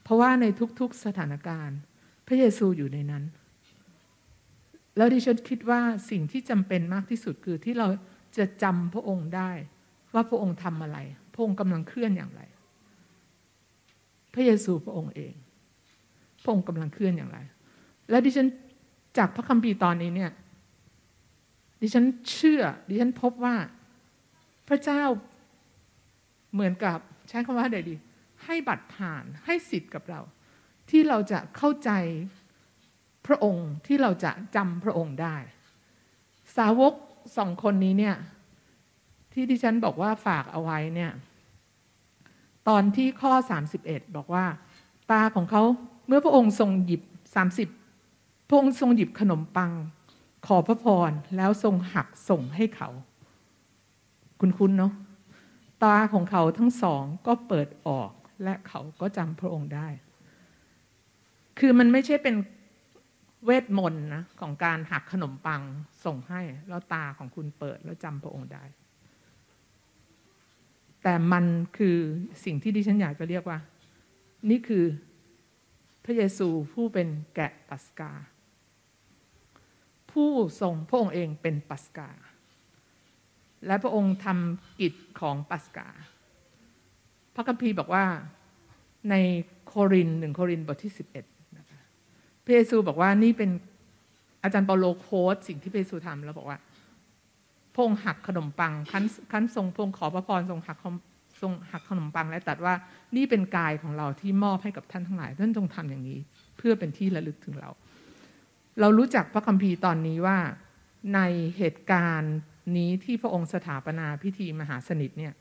เพราะว่าในทุกๆสถานการณ์ พระเยซูอยู่ในนั้น แล้วดิฉันคิดว่าสิ่งที่จำเป็นมากที่สุดคือที่เราจะจำพระองค์ได้ ว่าพระองค์ทำอะไร พระองค์กำลังเคลื่อนอย่างไร พระเยซูพระองค์เอง พระองค์กำลังเคลื่อนอย่างไร และดิฉันจากพระคัมภีร์ตอนนี้เนี่ยดิดิฉันเชื่อ ดิฉันพบว่าพระเจ้าเหมือนกับใช้คำว่าใดดี ให้บัตรผ่านให้สิทธิ์กับเรา ที่เราจะเข้าใจพระองค์ที่เราจะจำพระองค์ได้ สาวกสองคนนี้เนี่ย ที่ดิฉันบอกว่าฝากเอาไว้เนี่ย ตอนที่ข้อ 31 บอกว่า ตาของเขาเมื่อพระองค์ทรงหยิบ 30 พระองค์ทรงหยิบขนมปัง ขอพระพรแล้วทรงหักส่งให้เขา คุณคุณเนาะตาของเขาทั้งสองก็เปิดออกและเขาก็จำพระองค์ได้ คือมันไม่ใช่เป็นเวทมนต์นะของการหักขนมปังส่งให้ แล้วตาของคุณเปิดแล้วจำพระองค์ได้ แต่มันคือสิ่งที่ดิฉันอยากจะเรียกว่า นี่คือพระเยซูผู้เป็นแกะปัสกา ผู้ทรงพระองค์เองเป็นปัสกา และพระองค์ทำกิจของปัสกา พระคัมภีร์บอกว่าในโครินหนึ่งโครินบทที่ 11นะคะพระเยซูบอกว่านี่เป็นอาจารย์เปาโลโค้ดสิ่งที่พระเยซูทำแล้วบอกว่าพงหักขนมปังคั้นคั้นทรงพงขอพระพรทรงหักทรงหักขนมปังและตัดว่านี่เป็นกายของเราที่มอบให้กับท่านทั้งหลายท่านจงทำอย่างนี้ เพื่อเป็นที่ระลึกถึงเรา เรารู้จักพระคัมภีร์ตอนนี้ว่าในเหตุการณ์นี้ที่พระองค์สถาปนาพิธีมหาสนิทเนี่ย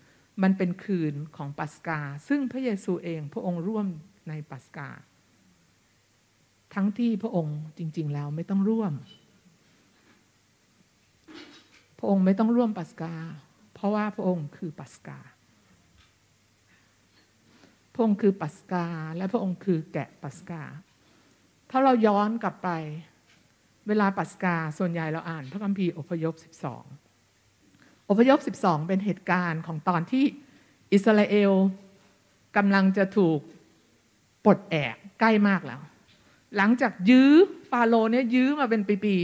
มันเป็นคืนของปัสกา ซึ่งพระเยซูเองพระองค์ร่วมในปัสกา ทั้งที่พระองค์จริง ๆ แล้วไม่ต้องร่วม พระองค์ไม่ต้องร่วมปัสกา เพราะว่าพระองค์คือปัสกา พระองค์คือปัสกา และพระองค์คือแกะปัสกา ถ้าเราย้อนกลับไป เวลาปัสกาส่วนใหญ่เราอ่าน พระคัมภีร์อพยพ 12 อพยพ 12 เป็นเหตุการณ์ของตอนที่อิสราเอลกำลังจะถูกปลดแอกใกล้มากแล้ว หลังจากยื้อฟาโรเนี่ยยื้อมาเป็นปี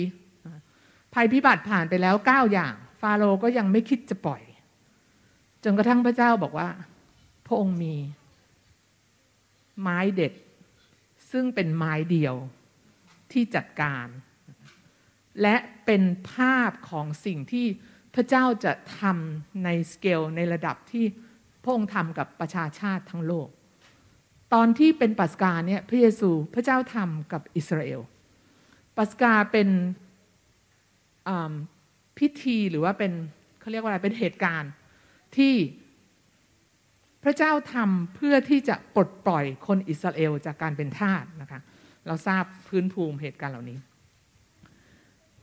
ๆภัยพิบัติผ่านไปแล้วเก้าอย่าง ฟาโรก็ยังไม่คิดจะปล่อย จนกระทั่งพระเจ้าบอกว่า พระองค์มีไม้เด็ด ซึ่งเป็นไม้เดียวที่จัดการ และเป็นภาพของสิ่งที่พระเจ้าจะทำในสเกลในระดับที่พระองค์ทำกับประชาชาติทั้งโลก ตอนที่เป็นปัสกาเนี่ยพระเยซูพระเจ้าทำกับอิสราเอลปัสกาเป็นพิธีหรือว่าเป็นเขาเรียกว่าอะไรเป็นเหตุการณ์ที่พระเจ้าทำเพื่อที่จะปลดปล่อยคนอิสราเอลจากการเป็นทาสนะคะ เราทราบพื้นภูมิเหตุการณ์เหล่านี้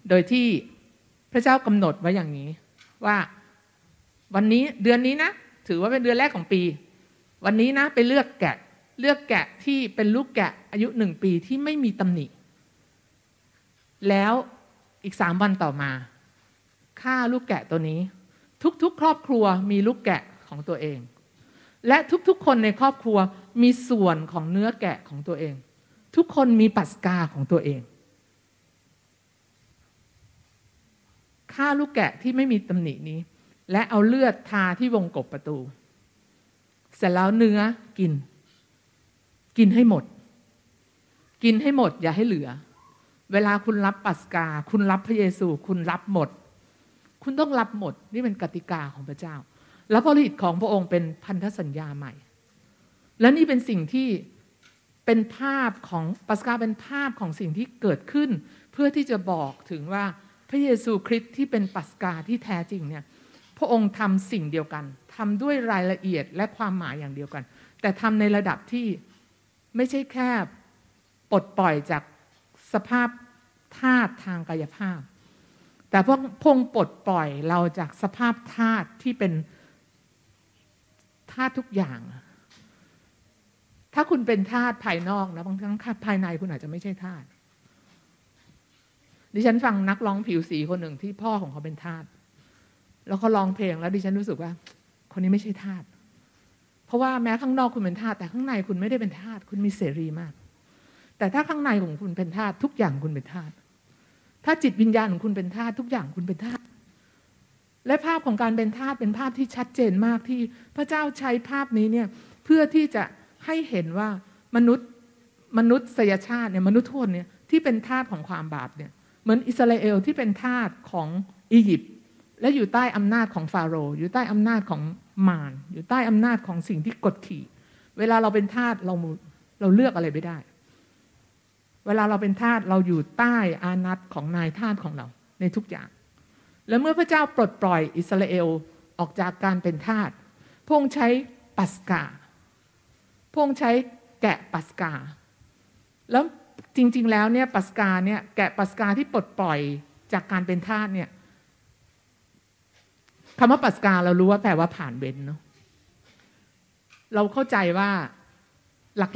โดยที่พระเจ้ากำหนดไว้อย่างนี้ ว่าวันนี้เดือนนี้นะ ถือว่าเป็นเดือนแรกของปี วันนี้นะ ไปเลือกแกะ เลือกแกะที่เป็นลูกแกะอายุหนึ่งปีที่ไม่มีตำหนิ แล้วอีกสามวันต่อมาฆ่าลูกแกะตัวนี้ ทุกๆ ครอบครัวมีลูกแกะของตัวเอง และทุกๆ คนในครอบครัวมีส่วนของเนื้อแกะของตัวเอง ทุกคนมีปัสกาของตัวเอง ฆ่าลูกแกะที่ไม่มีตำหนินี้ และเอาเลือดทาที่วงกบประตู เสร็จแล้วเนื้อกิน กินให้หมด กินให้หมด อย่าให้เหลือ เวลาคุณรับปัสกา คุณรับพระเยซู คุณรับหมด คุณต้องรับหมด นี่เป็นกติกาของพระเจ้า แล้วผลิตของพระองค์เป็นพันธสัญญาใหม่ และนี่เป็นสิ่งที่เป็นภาพของปัสกาเป็นภาพของสิ่งที่เกิดขึ้น เพื่อที่จะบอกถึงว่า พระเยซูคริสต์ที่เป็นปัสกาที่แท้จริงเนี่ยพระองค์ทำสิ่งเดียวกันทำด้วยรายละเอียดและความหมายอย่างเดียวกัน แต่ทำในระดับที่ไม่ใช่แค่ปลดปล่อยจากสภาพธาตุทางกายภาพ แต่พระองปลดปล่อยเราจากสภาพธาตุที่เป็นธาตุทุกอย่าง ถ้าคุณเป็นธาตุภายนอกนะบางครั้งภายในคุณอาจจะไม่ใช่ธาตุ ดิฉันฟังนักร้องผิวสีคนหนึ่งที่พ่อของเขาเป็นธาตุแล้วเขาร้องเพลงแล้วดิฉันรู้สึกว่า คนนี้ไม่ใช่ธาตุเพราะว่าแม้ข้างนอกคุณเป็นธาตุแต่ข้างในคุณไม่ได้เป็นธาตุคุณมีเสรีมาก แต่ถ้าข้างในของคุณเป็นธาตุทุกอย่างคุณเป็นธาตุถ้าจิตวิญญาณของคุณเป็นธาตุทุกอย่างคุณเป็นธาตุและภาพของการเป็นทาสเป็นภาพที่ชัดเจนมากที่พระเจ้าใช้ภาพนี้เนี่ยเพื่อที่จะให้เห็นว่ามนุษย์มนุษย์สยชาติเนี่ยมนุษย์ทุกคนเนี่ยที่เป็นทาสของความบาปเนี่ย เหมือนอิสราเอลที่เป็นทาสของอียิปต์และอยู่ใต้อำนาจของฟาโรห์อยู่ใต้อำนาจของมารอยู่ใต้อำนาจของสิ่งที่กดขี่ เวลาเราเป็นทาสเราเราเลือกอะไรไม่ได้ เวลาเราเป็นทาสเราอยู่ใต้อานัตของนายทาสของเราในทุกอย่าง และเมื่อพระเจ้าปลดปล่อยอิสราเอลออกจากการเป็นทาสพงใช้ปัสกาพงใช้แกะปัสกา แล้ว จริง ๆ แล้วเนี่ยปัสกาเนี่ยแกะปัสกาที่ปลดปล่อยจากการเป็นทาสเนี่ยคำว่าปัสกาเรารู้ว่าแปลว่าผ่านเว้นเนาะเราเข้าใจว่า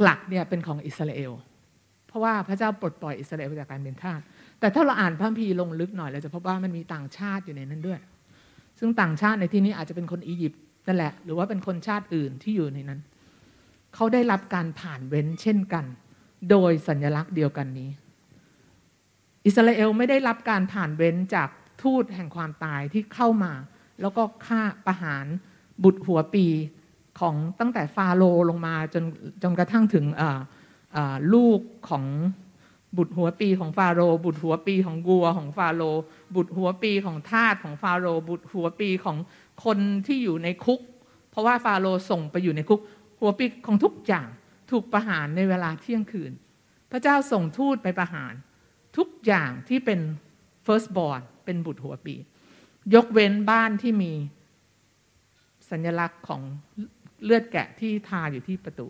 หลักๆเนี่ยเป็นของอิสราเอล เพราะว่าพระเจ้าปลดปล่อยอิสราเอลจากการเป็นทาสแต่ถ้าเราอ่านพระคัมภีร์ลงลึกหน่อยเราจะพบว่ามันมีต่างชาติอยู่ในนั้นด้วย ซึ่งต่างชาติในที่นี้อาจจะเป็นคนอียิปต์นั่นแหละ หรือว่าเป็นคนชาติอื่นที่อยู่ในนั้น เขาได้รับการผ่านเว้นเช่นกัน โดยสัญลักษณ์เดียวกันนี้ อิสราเอลไม่ได้รับการผ่านเว้นจากทูตแห่งความตายที่เข้ามา แล้วก็ฆ่าประหารบุตรหัวปีของตั้งแต่ฟาโรลงมาจนจนกระทั่งถึงลูกของบุตรหัวปีของฟาโรบุตรหัวปีของกัวของฟาโรบุตรหัวปีของทาสของฟาโรบุตรหัวปีของคนที่อยู่ในคุก เพราะว่าฟาโรส่งไปอยู่ในคุก หัวปีของทุกอย่าง ถูกประหารในเวลาเที่ยงคืน พระเจ้าส่งทูตไปประหาร ทุกอย่างที่เป็น first born เป็นบุตรหัวปี ยกเว้นบ้านที่มีสัญลักษณ์ของเลือดแกะที่ทาอยู่ที่ประตู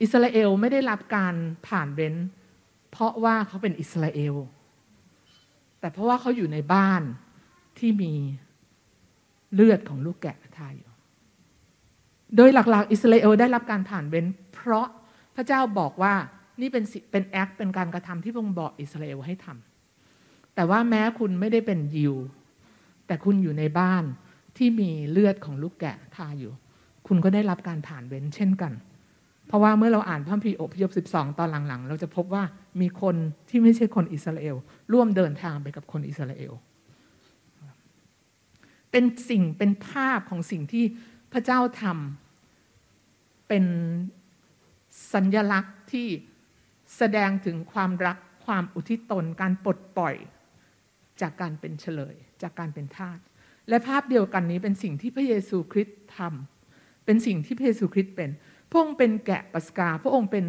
อิสราเอลไม่ได้รับการผ่านเว้นเพราะว่าเขาเป็นอิสราเอล แต่เพราะว่าเขาอยู่ในบ้านที่มีเลือดของลูกแกะทาอยู่ โดยหลักๆ อิสราเอลได้รับการผ่านเว้น เพราะพระเจ้าบอกว่านี่เป็นเป็นแอคเป็นการกระทำที่พระองค์บอกอิสราเอลให้ทำแต่ว่าแม้คุณไม่ได้เป็นยิว แต่คุณอยู่ในบ้านที่มีเลือดของลูกแกะทาอยู่ คุณก็ได้รับการผ่านเว้นเช่นกัน เพราะว่าเมื่อเราอ่านพระคัมภีร์อพยพ 12 ตอนหลังๆ เราจะพบว่ามีคนที่ไม่ใช่คนอิสราเอลร่วมเดินทางไปกับคนอิสราเอล เป็นสิ่งเป็นภาพของสิ่งที่พระเจ้าทำ เป็นสัญญลักษณ์ที่แสดงถึงความรักความอุทิศตนการปลดปล่อยจากการเป็นเฉลย จากการเป็นทาสและภาพเดียวกันนี้เป็นสิ่งที่พระเยซูคริสต์ทำเป็นสิ่งที่พระเยซูคริสต์เป็น พระองค์เป็นแกะปัสกา พระองค์เป็น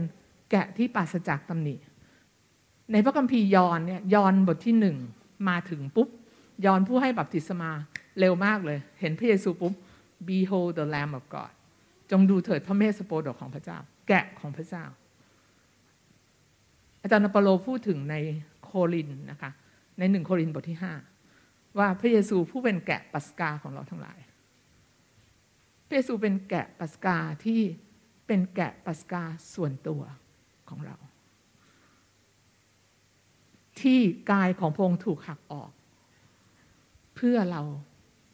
แกะที่ปราศจากตำหนิ ในพระคัมภีร์ยอนเนี่ยยอนบทที่หนึ่งมาถึงปุ๊บ ยอนผู้ให้บัพติศมาเร็วมากเลย เห็นพระเยซูปุ๊บ behold the lamb of God จงดูเถิดพระเมสสโปดกของพระเจ้า แกะของพระเจ้า อาจารย์นปโลพูดถึงในโคลินนะคะ ในหนึ่งโครินบทที่ห้าว่าพระเยซูผู้เป็นแกะปัสกาของเราทั้งหลาย พระเยซูเป็นแกะปัสกาที่เป็นแกะปัสกาส่วนตัวของเรา ที่กายของพระองค์ถูกหักออก เพื่อเรา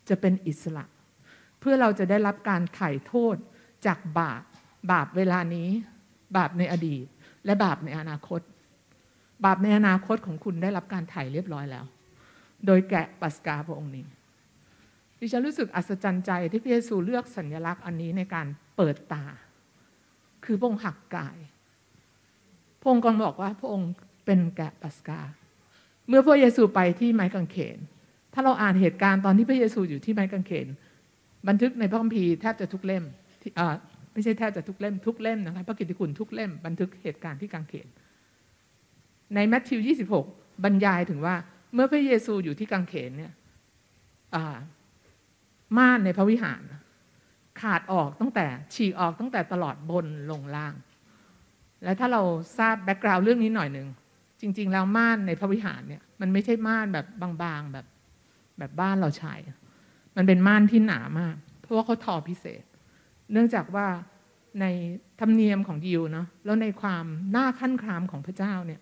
จะเป็นอิสระ เพื่อเราจะได้รับการไถ่โทษ จากบาปบาปเวลานี้ บาปในอดีต และบาปในอนาคต บาปในอนาคตของคุณได้รับการไถ่เรียบร้อยแล้ว โดยแกะปัสกาพระองค์นี้ดิฉันรู้สึกอัศจรรย์ใจที่พระเยซูเลือกสัญลักษณ์อันนี้ในการเปิดตา คือพระองค์หักกาย พระองค์กำลังบอกว่าพระองค์เป็นแกะปัสกา เมื่อพระเยซูไปที่ไม้กางเขน ถ้าเราอ่านเหตุการณ์ตอนที่พระเยซูอยู่ที่ไม้กางเขน บันทึกในพระคัมภีร์แทบจะทุกเล่ม ไม่ใช่แทบจะทุกเล่มทุกเล่มนะคะพระกิตติคุณทุกเล่มบันทึกเหตุการณ์ที่กางเขน ในแมทธิว 26 บรรยายถึงว่า เมื่อพระเยซูอยู่ที่กังเขนเนี่ยม่านในพระวิหาร ขาดออกตั้งแต่ฉีกออกตั้งแต่ตลอดบนลงล่าง และถ้าเราทราบแบ็กกราวด์เรื่องนี้หน่อยหนึ่งจริง ๆ แล้วม่านในพระวิหารเนี่ยมันไม่ใช่ม่านแบบบางๆแบบแบบบ้านเราใช้ มันเป็นม่านที่หนามาก เพราะว่าเขาทอพิเศษ เนื่องจากว่าในธรรมเนียมของยิวเนาะแล้วในความหน่าขั้นครามของพระเจ้าเนี่ย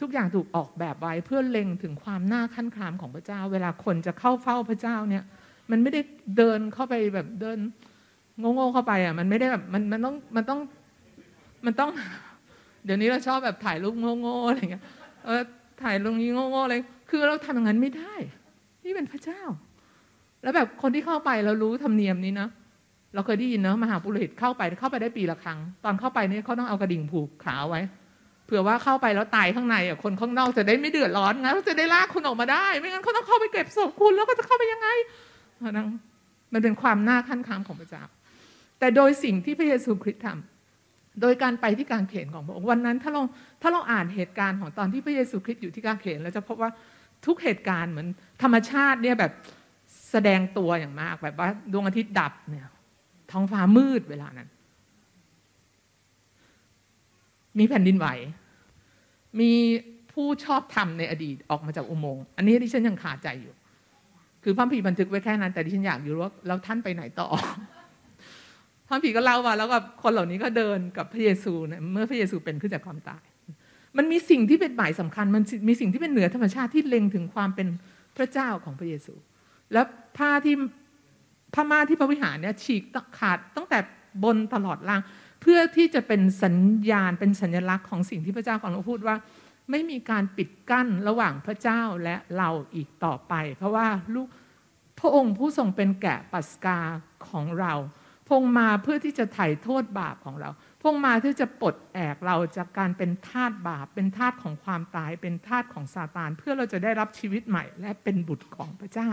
ทุกอย่างถูกออกแบบไว้เพื่อเล็งถึงความหน่าขั้นครามของพระเจ้า เวลาคนจะเข้าเฝ้าพระเจ้าเนี่ย มันไม่ได้เดินเข้าไปแบบเดินโง่ๆเข้าไปอะมันไม่ได้แบบมันมันต้องมันต้องมันต้อง เดี๋ยวนี้เราชอบแบบถ่ายรูปโง่ๆอะไรเงี้ยเออถ่ายลงนี้โง่ๆเลยคือเราทำอย่างนั้นไม่ได้ นี่เป็นพระเจ้า แล้วแบบคนที่เข้าไปเรารู้ธรรมเนียมนี้นะ เราเคยได้ยินเนาะมหาปุโรหิตเข้าไปเข้าไปได้ปีละครั้ง ตอนเข้าไปเนี่ยเขาต้องเอากระดิ่งผูกขาไว้เผื่อว่าเข้าไปแล้วตายข้างในอะคนข้างนอกจะได้ไม่เดือดร้อนนะจะได้ลากคุณออกมาได้ ไม่งั้นเขาต้องเข้าไปเก็บศพคุณแล้วก็จะเข้าไปยังไงมันเป็นความน่าขั้นค้างของพระเจ้า แต่โดยสิ่งที่พระเยซูคริสต์ทำโดยการไปที่กางเขนของพระองค์วันนั้นถ้าเราถ้าเราอ่านเหตุการณ์ของตอนที่พระเยซูคริสต์อยู่ที่กางเขนเราจะพบว่าทุกเหตุการณ์เหมือนธรรมชาติเนี่ยแบบแสดงตัวอย่างมากแบบว่าดวงอาทิตย์ดับเนี่ย ท้องฟ้ามืดเวลานั้น มีแผ่นดินไหว มีผู้ชอบทำในอดีตออกมาจากอุโมงค์อันนี้ที่ฉันยังขาดใจอยู่ คือพระพีบันทึกไว้แค่นั้น แต่ที่ฉันอยากอยู่ว่าแล้วท่านไปไหนต่อพระพีก็เล่าว่าแล้วก็คนเหล่านี้ก็เดินกับพระเยซูเนี่ยเมื่อพระเยซูเป็นขึ้นจากความตาย มันมีสิ่งที่เป็นหมายสำคัญ มันมีสิ่งที่เป็นเหนือธรรมชาติที่เล็งถึงความเป็นพระเจ้าของพระเยซู แล้วผ้าที่ ผ้าม่าที่พระวิหารเนี่ยฉีกขาดตั้งแต่บนตลอดล่าง เพื่อที่จะเป็นสัญญาณเป็นสัญลักษณ์ของสิ่งที่พระเจ้าของเราพูดว่า ไม่มีการปิดกั้นระหว่างพระเจ้าและเราอีกต่อไป เพราะว่าลูกพระองค์ผู้ทรงเป็นแกะปัสกาของเราพงมาเพื่อที่จะไถ่โทษบาปของเรา พงมาที่จะปลดแอกเราจากการเป็นทาสบาป เป็นทาสของความตาย เป็นทาสของซาตาน เพื่อเราจะได้รับชีวิตใหม่ และเป็นบุตรของพระเจ้า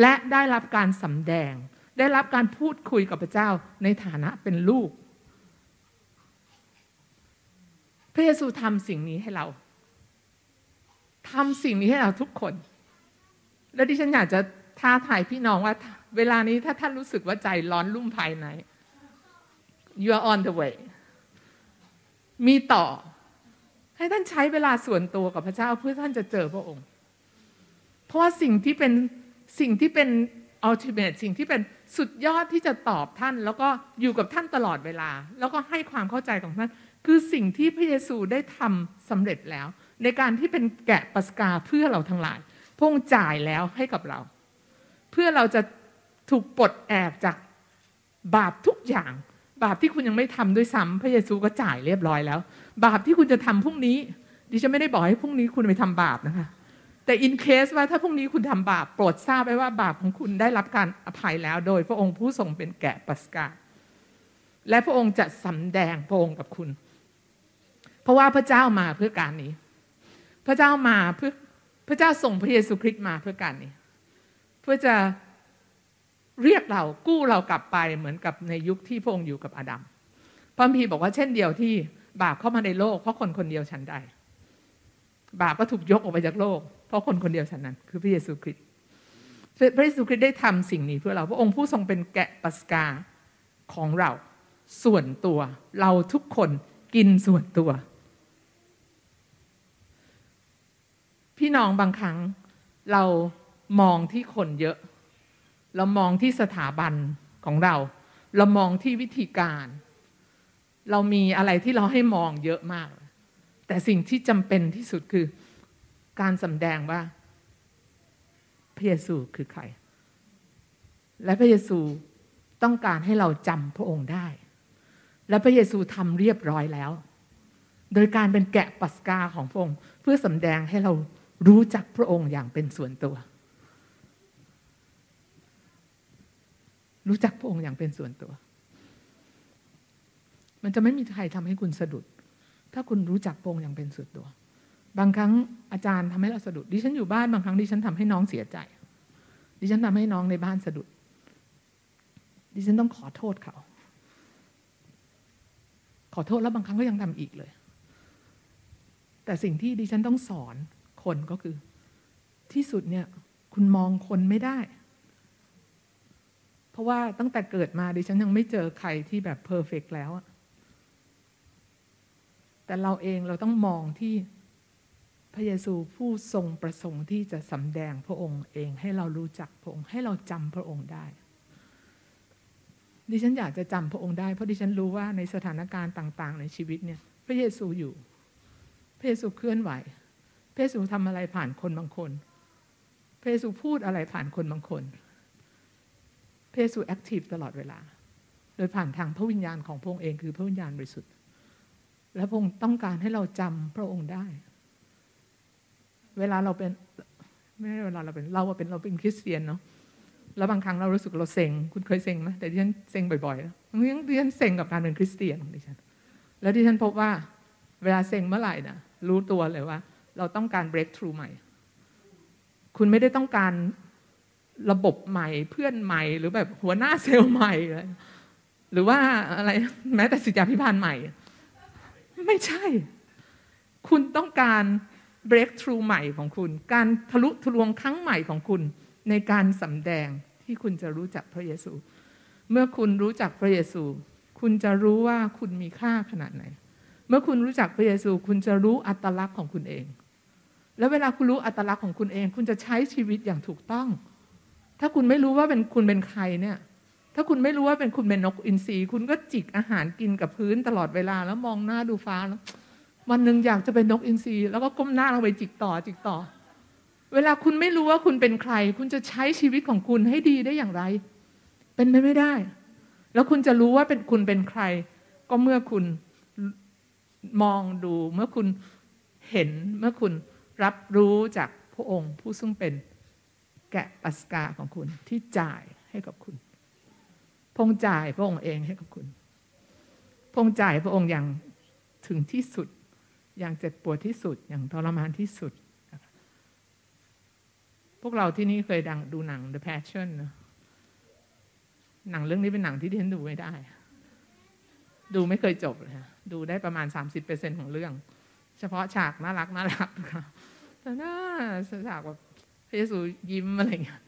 และได้รับการสำแดง ได้รับการพูดคุยกับพระเจ้าในฐานะเป็นลูก พระเยซูทำสิ่งนี้ให้เราทำสิ่งนี้ให้เราทุกคน และดิฉันอยากจะท้าทายพี่น้องว่าเวลานี้ถ้าท่านรู้สึกว่าใจร้อนรุ่มภายใน you are on the way มีต่อ ให้ท่านใช้เวลาส่วนตัวกับพระเจ้าเพื่อท่านจะเจอพระองค์ เพราะว่าสิ่งที่เป็น สิ่งที่เป็นอัลติเมทสิ่งที่เป็นสุดยอดที่จะตอบท่าน แล้วก็อยู่กับท่านตลอดเวลา แล้วก็ให้ความเข้าใจของท่าน คือสิ่งที่พระเยซูได้ทำสำเร็จแล้ว ในการที่เป็นแกะปัสกาเพื่อเราทั้งหลายพงจ่ายแล้วให้กับเรา เพื่อเราจะถูกปลดแอกจากบาปทุกอย่าง บาปที่คุณยังไม่ทำด้วยซ้ำพระเยซูก็จ่ายเรียบร้อยแล้ว บาปที่คุณจะทำพรุ่งนี้ดิฉันไม่ได้บอกให้พรุ่งนี้คุณไปทำบาปนะคะ แต่อินเคสว่าถ้าพรุ่งนี้คุณทำบาปโปรดทราบไว้ว่าบาปของคุณได้รับการอภัยแล้ว โดยพระองค์ผู้ทรงเป็นแกะปัสกา และพระองค์จะสำแดงพระองค์กับคุณ เพราะว่าพระเจ้ามาเพื่อการนี้ พระเจ้ามาเพื่อพระเจ้าส่งพระเยซูคริสต์มาเพื่อการนี้ เพื่อจะเรียกเรากู้เรากลับไปเหมือนกับในยุคที่พระองค์อยู่กับอาดัมพระพีบอกว่าเช่นเดียวที่บาปเข้ามาในโลกเพราะคนคนเดียวฉันใด บาปก็ถูกยกออกไปจากโลก เพราะคนคนเดียวฉันนั้น คือพระเยซูคริสต์พระเยซูคริสต์ได้ทำสิ่งนี้เพื่อเราพระองค์ผู้ทรงเป็นแกะปัสกาของเราส่วนตัว เราทุกคนกินส่วนตัว พี่น้องบางครั้งเรามองที่คนเยอะ เรามองที่สถาบันของเรา เรามองที่วิธีการ เรามีอะไรที่เราให้มองเยอะมาก แต่สิ่งที่จำเป็นที่สุดคือ การสำแดงว่า พระเยซูคือใคร และพระเยซูต้องการให้เราจำพระองค์ได้ และพระเยซูทำเรียบร้อยแล้ว โดยการเป็นแกะปัสกาของพระองค์ เพื่อสำแดงให้เรารู้จักพระองค์อย่างเป็นส่วนตัว รู้จักพระองค์อย่างเป็นส่วนตัว มันจะไม่มีใครทำให้คุณสะดุด ถ้าคุณรู้จักพระองค์อย่างเป็นส่วนตัว บางครั้งอาจารย์ทำให้เราสะดุด ดิฉันอยู่บ้านบางครั้งดิฉันทำให้น้องเสียใจ ดิฉันทำให้น้องในบ้านสะดุด ดิฉันต้องขอโทษเขา ขอโทษแล้วบางครั้งก็ยังทำอีกเลย แต่สิ่งที่ดิฉันต้องสอนคนก็คือ ที่สุดเนี่ย คุณมองคนไม่ได้ เพราะว่าตั้งแต่เกิดมาดิฉันยังไม่เจอใครที่แบบเพอร์เฟกแล้วแต่เราเองเราต้องมองที่ พระเยซูผู้ทรงประสงค์ที่จะสำแดงพระองค์เองให้เรารู้จักพระองค์ให้เราจำพระองค์ได้ ดิฉันอยากจะจำพระองค์ได้เพราะดิฉันรู้ว่าในสถานการณ์ต่าง ๆ ในชีวิตเนี่ย พระเยซูอยู่ พระเยซูเคลื่อนไหว พระเยซูทำอะไรผ่านคนบางคน พระเยซูพูดอะไรผ่านคนบางคน พระเยซู active ตลอดเวลา โดยผ่านทางพระวิญญาณของพระองค์เองคือพระวิญญาณบริสุทธิ์ และพระองค์ต้องการให้เราจำพระองค์ได้ เวลาเราเป็นไม่ใช่เวลาเราเป็นเราเป็นเราเป็นคริสเตียนเนาะแล้วบางครั้งเรารู้สึกเราเซ็ง คุณเคยเซ็งไหมแต่ดิฉันเซ็งบ่อยๆแล้วดิฉันเซ็งกับการเป็นคริสเตียนของดิฉัน แล้วดิฉันพบว่าเวลาเซ็งเมื่อไหร่นะรู้ตัวเลยว่า เราต้องการ breakthrough ใหม่ คุณไม่ได้ต้องการระบบใหม่เพื่อนใหม่หรือแบบหัวหน้าเซลล์ใหม่เลยหรือว่าอะไรแม้แต่สิทธิพิบาลใหม่ ไม่ใช่ คุณต้องการ breakthrough ใหม่ของคุณ การทะลุทะลวงครั้งใหม่ของคุณ ในการสำแดงที่คุณจะรู้จักพระเยซู เมื่อคุณรู้จักพระเยซู คุณจะรู้ว่าคุณมีค่าขนาดไหน เมื่อคุณรู้จักพระเยซู คุณจะรู้อัตลักษณ์ของคุณเอง แล้วเวลาคุณรู้อัตลักษณ์ของคุณเอง คุณจะใช้ชีวิตอย่างถูกต้อง ถ้าคุณไม่รู้ว่าเป็นคุณเป็นใครเนี่ย ถ้าคุณไม่รู้ว่าเป็นคุณเป็นนกอินทรีคุณก็จิกอาหารกินกับพื้นตลอดเวลาแล้วมองหน้าดูฟ้าแล้ว วันหนึ่งอยากจะเป็นนกอินทรีแล้วก็ก้มหน้าลงไปจิกต่อจิกต่อ เวลาคุณไม่รู้ว่าคุณเป็นใคร คุณจะใช้ชีวิตของคุณให้ดีได้อย่างไร เป็นไปไม่ได้ แล้วคุณจะรู้ว่าเป็นคุณเป็นใคร ก็เมื่อคุณมองดูเมื่อคุณเห็นเมื่อคุณรับรู้จากพระองค์ ผู้ซึ่งเป็นแกะปัสกาของคุณที่จ่ายให้กับคุณ พงจ่ายพระองค์เองให้กับคุณ พงจ่ายพระองค์อย่างถึงที่สุด อย่างเจ็บปวดที่สุด อย่างทรมานที่สุด พวกเราที่นี่เคยดังดูหนัง The Passion นะหนังเรื่องนี้เป็นหนังที่ดิฉันดูไม่ได้ ดูไม่เคยจบเลยดูได้ประมาณ 30%ของเรื่อง เฉพาะฉากน่ารักน่ารักแต่น่าฉากแบบพระเยซูยิ้มอะไรเงี้ย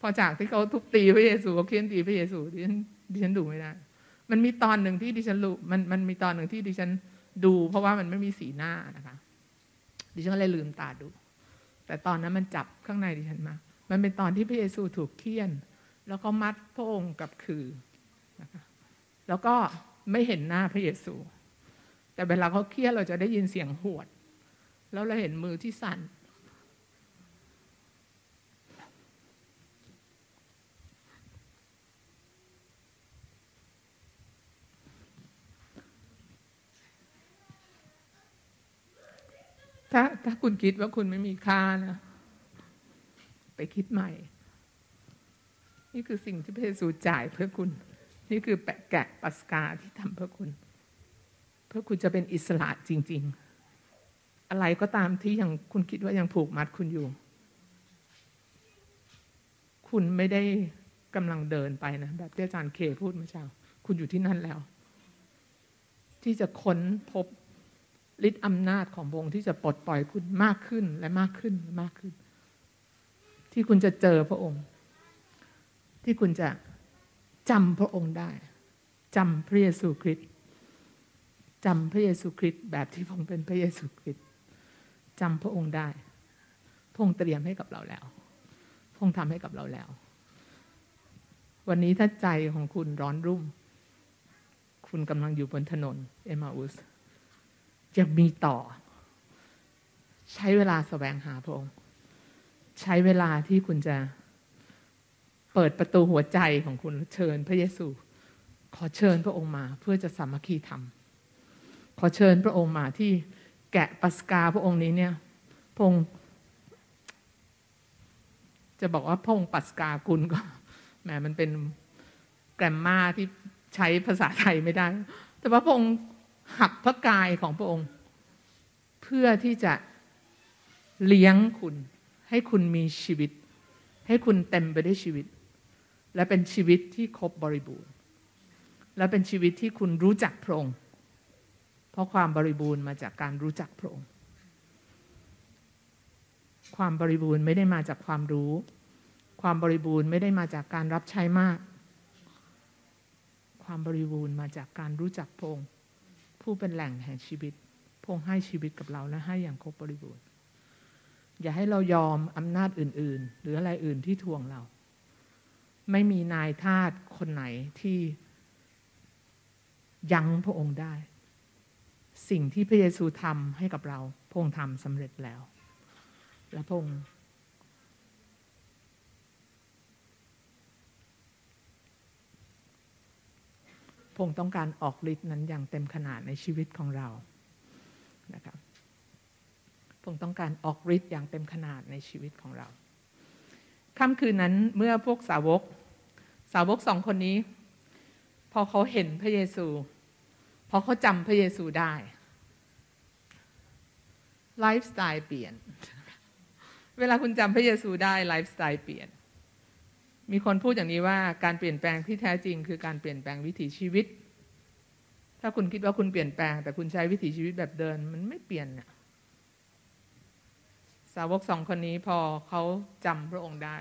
พอจากที่เขาทุบตีพระเยซูเขาเคี่ยนตีพระเยซูดิฉันดิฉันดูไม่ได้ มันมีตอนหนึ่งที่ดิฉันรู้มันมันมีตอนหนึ่งที่ดิฉัน ดูเพราะว่ามันไม่มีสีหน้านะคะ ดิฉันก็เลยลืมตาดู แต่ตอนนั้นมันจับข้างในดิฉันมา มันเป็นตอนที่พระเยซูถูกเคี่ยน แล้วก็มัดพระองค์กับคือนะคะแล้วก็ไม่เห็นหน้าพระเยซู แต่เวลาเขาเคี่ยนเราจะได้ยินเสียงหวด แล้วเราเห็นมือที่สั่น ถ้าถ้าคุณคิดว่าคุณไม่มีค่านะ ไปคิดใหม่ นี่คือสิ่งที่พระเยซูจ่ายเพื่อคุณ นี่คือแปะแกะปัสกาที่ทำเพื่อคุณ เพื่อคุณจะเป็นอิสระจริง ๆ อะไรก็ตามที่ยังคุณคิดว่ายังผูกมัดคุณอยู่ คุณไม่ได้กำลังเดินไปนะ แบบที่อาจารย์เคพูดเมื่อเช้า คุณอยู่ที่นั่นแล้ว ที่จะค้นพบ ฤทธิ์อำนาจของพระองค์ที่จะปลดปล่อยคุณมากขึ้นและมากขึ้นมากขึ้น ที่คุณจะเจอพระองค์ ที่คุณจะจำพระองค์ได้จำพระเยซูคริสต์จำพระเยซูคริสต์แบบที่พระองค์เป็นพระเยซูคริสต์จำพระองค์ได้พระองค์เตรียมให้กับเราแล้วพระองค์ทำให้กับเราแล้ว วันนี้ถ้าใจของคุณร้อนรุ่ม คุณกำลังอยู่บนถนนเอมาอุส ยังมีต่อ ใช้เวลาสแสวงหาพระองค์ ใช้เวลาที่คุณจะเปิดประตูหัวใจของคุณเชิญพระเยซู ขอเชิญพระองค์มาเพื่อจะสามัคคีธรรม ขอเชิญพระองค์มาที่แกะปัสกาพระองค์นี้เนี่ยพระองค์จะบอกว่าพระองค์ปัสกาคุณก็แหมมันเป็นแกรมมาที่ใช้ภาษาไทยไม่ได้ แต่ว่าพระองค์ หักพระกายของพระองค์ เพื่อที่จะเลี้ยงคุณ ให้คุณมีชีวิต ให้คุณเต็มไปด้วยชีวิต และเป็นชีวิตที่ครบบริบูรณ์ และเป็นชีวิตที่คุณรู้จักพระองค์ เพราะความบริบูรณ์มาจากการรู้จักพระองค์ ความบริบูรณ์ไม่ได้มาจากความรู้ ความบริบูรณ์ไม่ได้มาจากการรับใช้มาก ความบริบูรณ์มาจากการรู้จักพระองค์ ผู้เป็นแหล่งแห่งชีวิต พงให้ชีวิตกับเราและให้อย่างครบบริบูรณ์ อย่าให้เรายอมอำนาจอื่น ๆ หรืออะไรอื่นที่ทวงเรา ไม่มีนายทาสคนไหนที่ยั้งพระองค์ได้ สิ่งที่พระเยซูทำให้กับเราพงทำสำเร็จแล้ว และพงพ งต้องการออกฤทธิ์นั้นอย่างเต็มขนาดในชีวิตของเรานะครับพงต้องการออกฤทธิ์อย่างเต็มขนาดในชีวิตของเราค่ำคืนนั้นเมื่อพวกสาวก สาวกสองคนนี้ พอเขาเห็นพระเยซู พอเขาจำพระเยซูได้ไลฟ์สไตล์เปลี่ยน เวลาคุณจำพระเยซูได้ไลฟ์สไตล์เปลี่ยน มีคนพูดอย่างนี้ว่าการเปลี่ยนแปลงที่แท้จริง คือการเปลี่ยนแปลงวิถีชีวิต ถ้าคุณคิดว่าคุณเปลี่ยนแปลง แต่คุณใช้วิถีชีวิตแบบเดิน มันไม่เปลี่ยนเนี่ยสาวกสองคนนี้พอเขาจำพระองค์ได้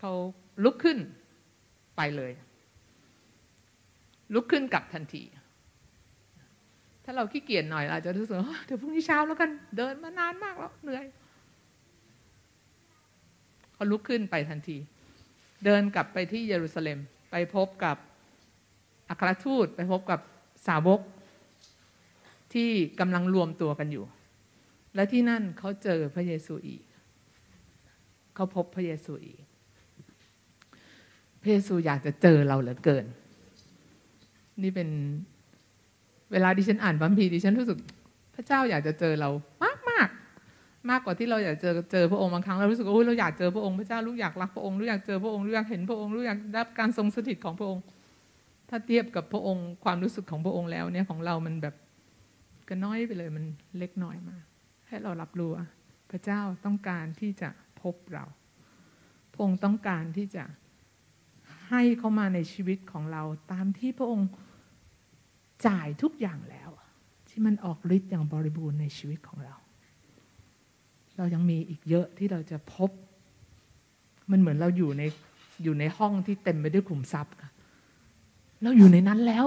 เขาลุกขึ้นไปเลย ลุกขึ้นกลับทันที ถ้าเราขี้เกียจหน่อยอาจจะรู้สึกเดี๋ยวพรุ่งนี้เช้าแล้วกันเดินมานานมากแล้วเหนื่อยเขาลุกขึ้นไปทันที เดินกลับไปที่เยรูซาเล็ม ไปพบกับอัครทูต ไปพบกับสาวกที่กำลังรวมตัวกันอยู่ และที่นั่นเขาเจอพระเยซูอีก เขาพบพระเยซูอีก พระเยซูอยากจะเจอเราเหลือเกิน นี่เป็นเวลาดิฉันอ่านบัมพีดิฉันรู้สึก พระเจ้าอยากจะเจอเรามา มากกว่าที่เราอยากเจอเจอพระองค์บางครั้งเรารู้สึกว่าเราอยากเจอพระองค์พระเจ้าลูกอยากรักพระองค์ลูกอยากเจอพระองค์ลูกอยากเห็นพระองค์ลูกอยากรับการทรงสถิตของพระองค์ ถ้าเทียบกับพระองค์ความรู้สึกของพระองค์แล้วเนี่ยของเรามันแบบก็น้อยไปเลยมันเล็กน้อยมากให้เรารับรู้พระเจ้าต้องการที่จะพบเรา พระองค์ต้องการที่จะให้เข้ามาในชีวิตของเราตามที่พระองค์จ่ายทุกอย่างแล้ว ที่มันออกฤทธิ์อย่างบริบูรณ์ในชีวิตของเรา เรายังมีอีกเยอะที่เราจะพบ มันเหมือนเราอยู่ในอยู่ในห้องที่เต็มไปด้วยขุมทรัพย์ค่ะ เราอยู่ในนั้นแล้ว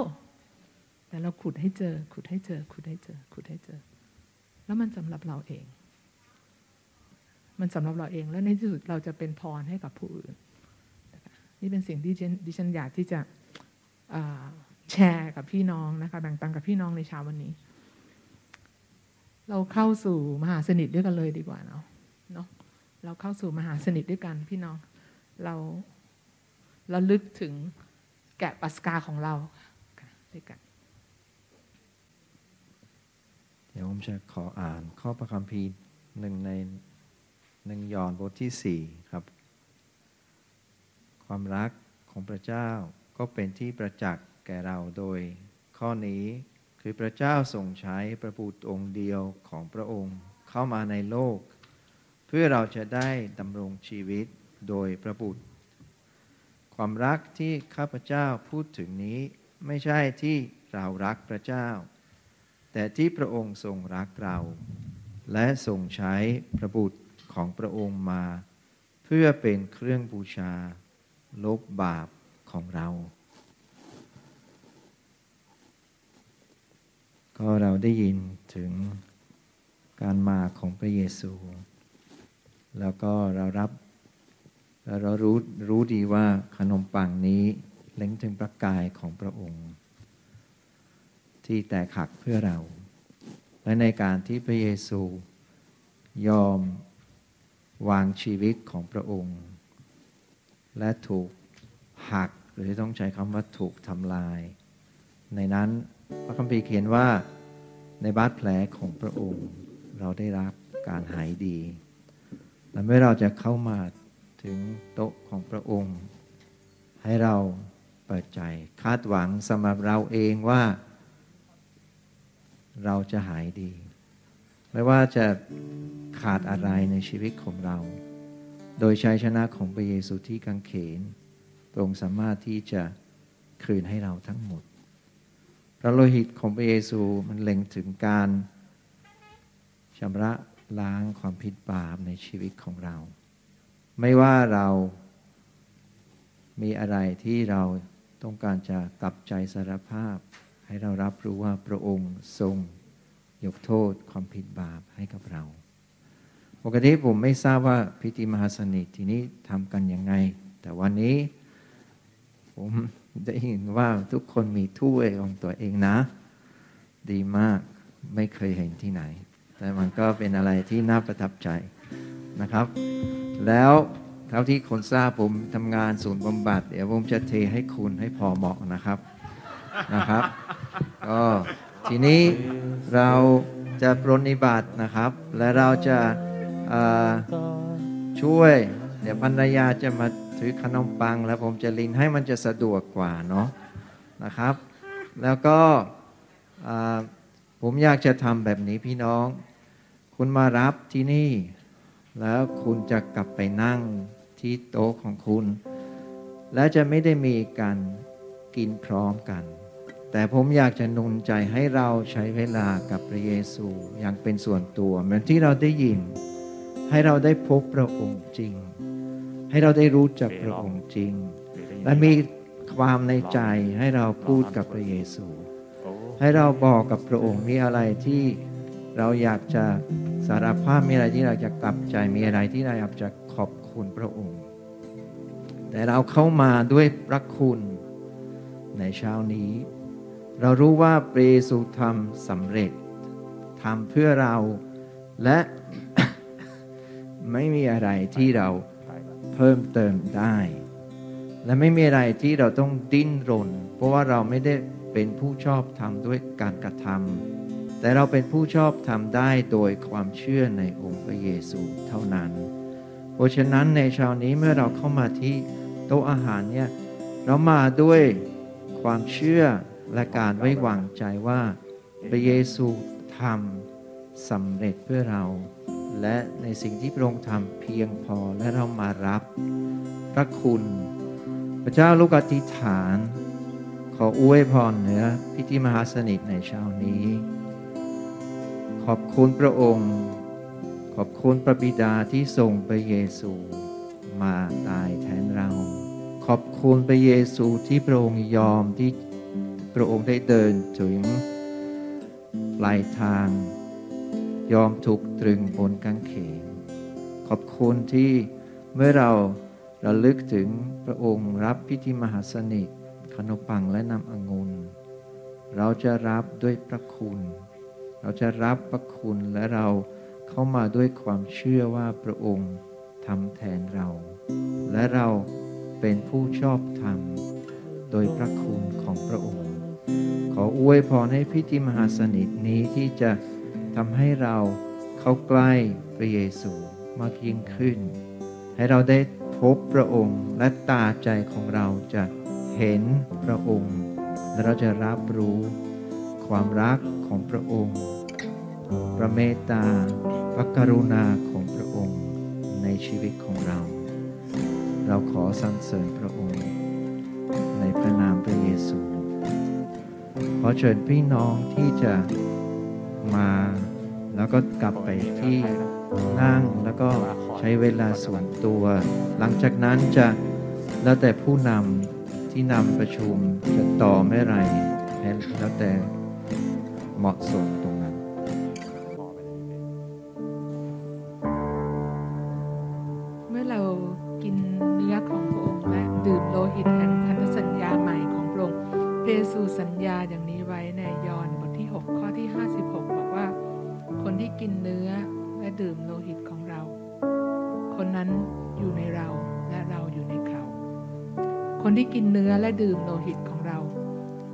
แต่เราขุดให้เจอ ขุดให้เจอ ขุดให้เจอ ขุดให้เจอ แล้วมันสำหรับเราเอง มันสำหรับเราเองแล้วในที่สุดเราจะเป็นพรให้กับผู้อื่น นี่เป็นสิ่งที่ดิฉันอยากที่จะแชร์กับพี่น้องนะคะแบ่งปันกับพี่น้องในเช้าวันนี้ เราเข้าสู่มหาสนิทด้วยกันเลยดีกว่าเนาะเนาะเราเข้าสู่มหาสนิทด้วยกันพี่น้องเราเราลึกถึงแกะปัสกาของเราด้วยกันเดี๋ยวผมจะขออ่านข้อพระคัมภีร์หนึ่งในหนึ่งยอนบทที่สี่ครับ ความรักของพระเจ้าก็เป็นที่ประจักษ์แก่เราโดยข้อนี้ คือพระเจ้าทรงใช้พระบุตรองค์เดียวของพระองค์เข้ามาในโลก เพื่อเราจะได้ดำรงชีวิตโดยพระบุตร ความรักที่ข้าพเจ้าพูดถึงนี้ไม่ใช่ที่เรารักพระเจ้า แต่ที่พระองค์ทรงรักเรา และทรงใช้พระบุตรของพระองค์มา เพื่อเป็นเครื่องบูชา ลบบาปของเรา ก็เราได้ยินถึงการมาของพระเยซู แล้วก็เรารับแล้วเรารู้รู้ดีว่าขนมปังนี้เล็งถึงประกายของพระองค์ ที่แตกหักเพื่อเรา และในการที่พระเยซูยอมวางชีวิตของพระองค์ และถูกหักหรือต้องใช้คำว่าถูกทำลาย ในนั้น พระคัมภีร์เขียนว่าในบาดแผลของพระองค์ เราได้รับการหายดีและเมื่อเราจะเข้ามาถึงโต๊ะของพระองค์ ให้เราเปิดใจคาดหวังสำหรับเราเองว่า เราจะหายดี ไม่ว่าจะขาดอะไรในชีวิตของเรา โดยชัยชนะของพระเยซูที่กังเขนพระองค์สามารถที่จะคืนให้เราทั้งหมด พระโลหิตของพระเยซูมันเล็งถึงการชำระล้างความผิดบาปในชีวิตของเรา ไม่ว่าเรามีอะไรที่เราต้องการจะกลับใจสารภาพ ให้เรารับรู้ว่าพระองค์ทรงยกโทษความผิดบาปให้กับเรา ปกติผมไม่ทราบว่าพิธีมหาสนิทที่นี้ทำกันยังไง แต่วันนี้ผม ได้เห็นว่าทุกคนมีถ้วยของตัวเองนะ ดีมากไม่เคยเห็นที่ไหน แต่มันก็เป็นอะไรที่น่าประทับใจนะครับ แล้วเท่าที่คนทราบผมทำงานศูนย์บำบัด เดี๋ยวผมจะเทให้คุณให้พอเหมาะนะครับนะครับ ก็ทีนี้เราจะปรนิบัตินะครับ และเราจะช่วย เดี๋ยวภรรยาจะมา ถือขนมปัง แล้วผมจะลินให้มันจะสะดวกกว่าเนาะนะครับ แล้วก็ผมอยากจะทำแบบนี้พี่น้อง คุณมารับที่นี่ แล้วคุณจะกลับไปนั่งที่โต๊ะของคุณ และจะไม่ได้มีการกินพร้อมกัน แต่ผมอยากจะนุนใจให้เราใช้เวลากับพระเยซูอย่างเป็นส่วนตัว เหมือนที่เราได้ยินให้เราได้พบพระองค์จริง ให้เราได้รู้จักพระองค์จริง และมีความในใจให้เราพูดกับพระเยซู ให้เราบอกกับพระองค์มีอะไรที่เราอยากจะสารภาพมีอะไรที่เราจะกลับใจมีอะไรที่เราอยากจะขอบคุณพระองค์ แต่เราเข้ามาด้วยพระคุณในเช้านี้ เรารู้ว่าเปรซูทำสำเร็จทำเพื่อเราและไม่มีอะไรที่เรา เพิ่มเติมได้ และไม่มีอะไรที่เราต้องดิ้นรน เพราะว่าเราไม่ได้เป็นผู้ชอบทำด้วยการกระทำแต่เราเป็นผู้ชอบทำได้โดยความเชื่อในองค์พระเยซูเท่านั้น เพราะฉะนั้นในเช้านี้เมื่อเราเข้ามาที่โต๊ะอาหารเนี่ยเรามาด้วยความเชื่อและการไว้วางใจว่าพระเยซูทำสำเร็จเพื่อเรา และในสิ่งที่พระองค์ทำเพียงพอและเรามารับพระคุณ พระเจ้าลูกอธิษฐาน ขออวยพรเหนือพิธีมหาสนิทในเช้านี้ ขอบคุณพระองค์ ขอบคุณพระบิดาที่ส่งพระเยซูมาตายแทนเรา ขอบคุณพระเยซูที่พระองค์ยอมที่พระองค์ได้เดินถึงปลายทาง ยอมถูกตรึงบนกางเขน ขอบคุณที่เมื่อเราระลึกถึงพระองค์รับพิธีมหาสนิทขนมปังและน้ำองุ่นเราจะรับด้วยพระคุณ เราจะรับพระคุณและเราเข้ามาด้วยความเชื่อว่าพระองค์ทำแทนเรา และเราเป็นผู้ชอบธรรม โดยพระคุณของพระองค์ ขออวยพรให้พิธีมหาสนิทนี้ที่จะ ทำให้เราเข้าใกล้พระเยซูมากยิ่งขึ้น ให้เราได้พบพระองค์และตาใจของเราจะเห็นพระองค์ และเราจะรับรู้ความรักของพระองค์ พระเมตตา พระกรุณาของพระองค์ในชีวิตของเรา เราขอสรรเสริญพระองค์ ในพระนามพระเยซู ขอเชิญพี่น้องที่จะ มา แล้วก็กลับไปที่นั่งแล้วก็ใช้เวลาส่วนตัว หลังจากนั้นจะแล้วแต่ผู้นำที่นำประชุมจะต่อเมื่อไหรแล้วแต่เหมาะสม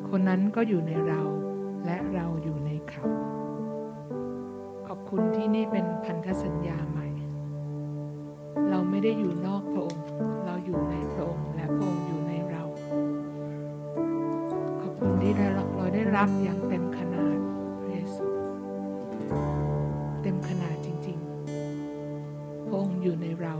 คนนั้นก็อยู่ในเรา และเราอยู่ในเขา ขอบคุณที่นี่เป็นพันธสัญญาใหม่ เราไม่ได้อยู่นอกพระองค์ เราอยู่ในพระองค์และพระองค์อยู่ในเรา ขอบคุณที่ได้รับเราได้รับอย่างเต็มขนาดพระเยซูเต็มขนาดจริง ๆ พระองค์อยู่ในเรา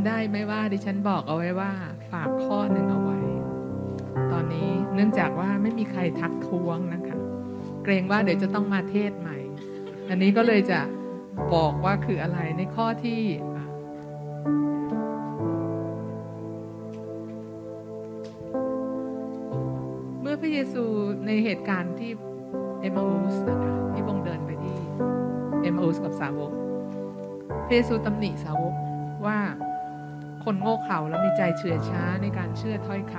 ำได้ไหมว่าดิฉันบอกเอาไว้ว่าฝากข้อหนึ่งเอาไว้ ตอนนี้เนื่องจากว่าไม่มีใครทักท้วงนะคะ เกรงว่าเดี๋ยวจะต้องมาเทศใหม่ อันนี้ก็เลยจะบอกว่าคืออะไรในข้อที่เมื่อพระเยซูในเหตุการณ์ที่เอมาอูสนะคะที่พระองเดินไปที่เอมาอูสกับสาวกพระเยซูตำหนิสาวก คนโง่เขลาและมีใจเฉื่อยช้าในการเชื่อถ้อยค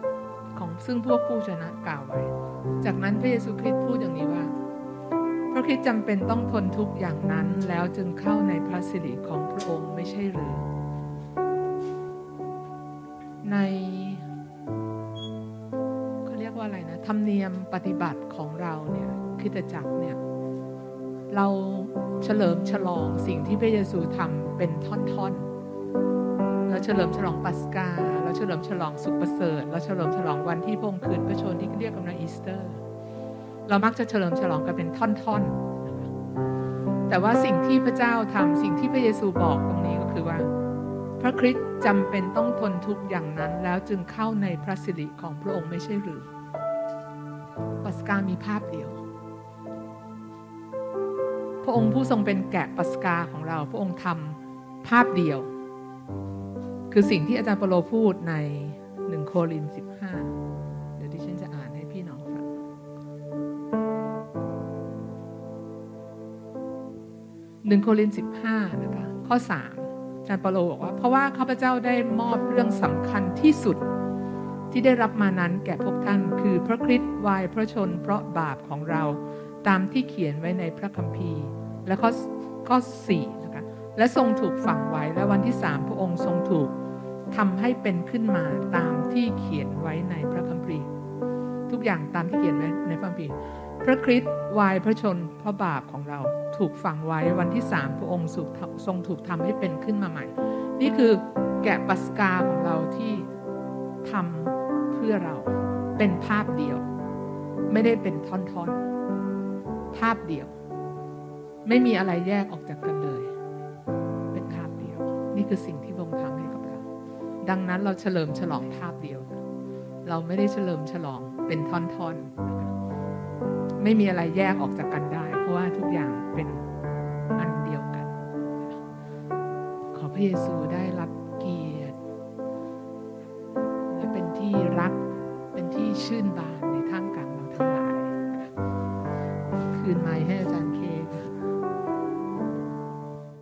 ำของซึ่งพวกผู้ชนะกล่าวไว้ จากนั้นพระเยซูคริสต์พูดอย่างนี้ว่า พระคริสต์จำเป็นต้องทนทุกข์อย่างนั้นแล้วจึงเข้าในพระสิริของพระองค์ไม่ใช่หรือ ในเขาเรียกว่าอะไรนะธรรมเนียมปฏิบัติของเราเนี่ยคริสตจักเนี่ยเราเฉลิมฉลองสิ่งที่พระเยซูทำเป็นท่อนๆ เราเฉลิมฉลองปัสกา เราเฉลิมฉลองสุขประเสริฐ เราเฉลิมฉลองวันที่พระองค์คืนพระชนที่เรียกกันว่าอีสเตอร์ เรามักจะเฉลิมฉลองกันเป็นท่อนๆ แต่ว่าสิ่งที่พระเจ้าทำสิ่งที่พระเยซูบอกตรงนี้ก็คือว่า พระคริสต์จำเป็นต้องทนทุกข์อย่างนั้น แล้วจึงเข้าในพระสิริของพระองค์ไม่ใช่หรือ ปัสกามีภาพเดียวพระองค์ผู้ทรงเป็นแกะปัสกาของเรา พระองค์ทำภาพเดียว คือสิ่งที่อาจารย์เปโลพูดในหนึ่งโครินสิบห้าเดี๋ยวดิฉันจะอ่านให้พี่น้องฟังหนึ่งโครินสิบห้านะคะข้อสามอาจารย์เปโลบอกว่า เพราะว่าข้าพเจ้าได้มอบเรื่องสำคัญที่สุดที่ได้รับมานั้นแก่พวกท่านคือพระคริสต์วายพระชน เพราะบาปของเราตามที่เขียนไว้ในพระคัมภีร์ และข้อข้อ4นะคะและทรงถูกฝังไว้และวันที่สามพระองค์ทรงถูก ทำให้เป็นขึ้นมาตามที่เขียนไว้ในพระคัมภีร์ ทุกอย่างตามที่เขียนไว้ในพระคัมภีร์ พระคริสต์วายพระชนเพราะบาปของเราถูกฝังไว้วันที่สามพระองค์ทรงถูกทำให้เป็นขึ้นมาใหม่ นี่คือแกะปัสกาของเราที่ทำเพื่อเราเป็นภาพเดียว ไม่ได้เป็นท่อนๆ ภาพเดียว ไม่มีอะไรแยกออกจากกันเลย เป็นภาพเดียว นี่คือสิ่งที่ ดังนั้นเราเฉลิมฉลองภาพเดียว เราไม่ได้เฉลิมฉลองเป็นท่อนๆ ไม่มีอะไรแยกออกจากกันได้ เพราะว่าทุกอย่างเป็นอันเดียวกัน ขอพระเยซูได้รับเกียรติ และเป็นที่รัก เป็นที่ชื่นบานในท่ามกลางเราทั้งหลาย คืนไม้ให้อาจารย์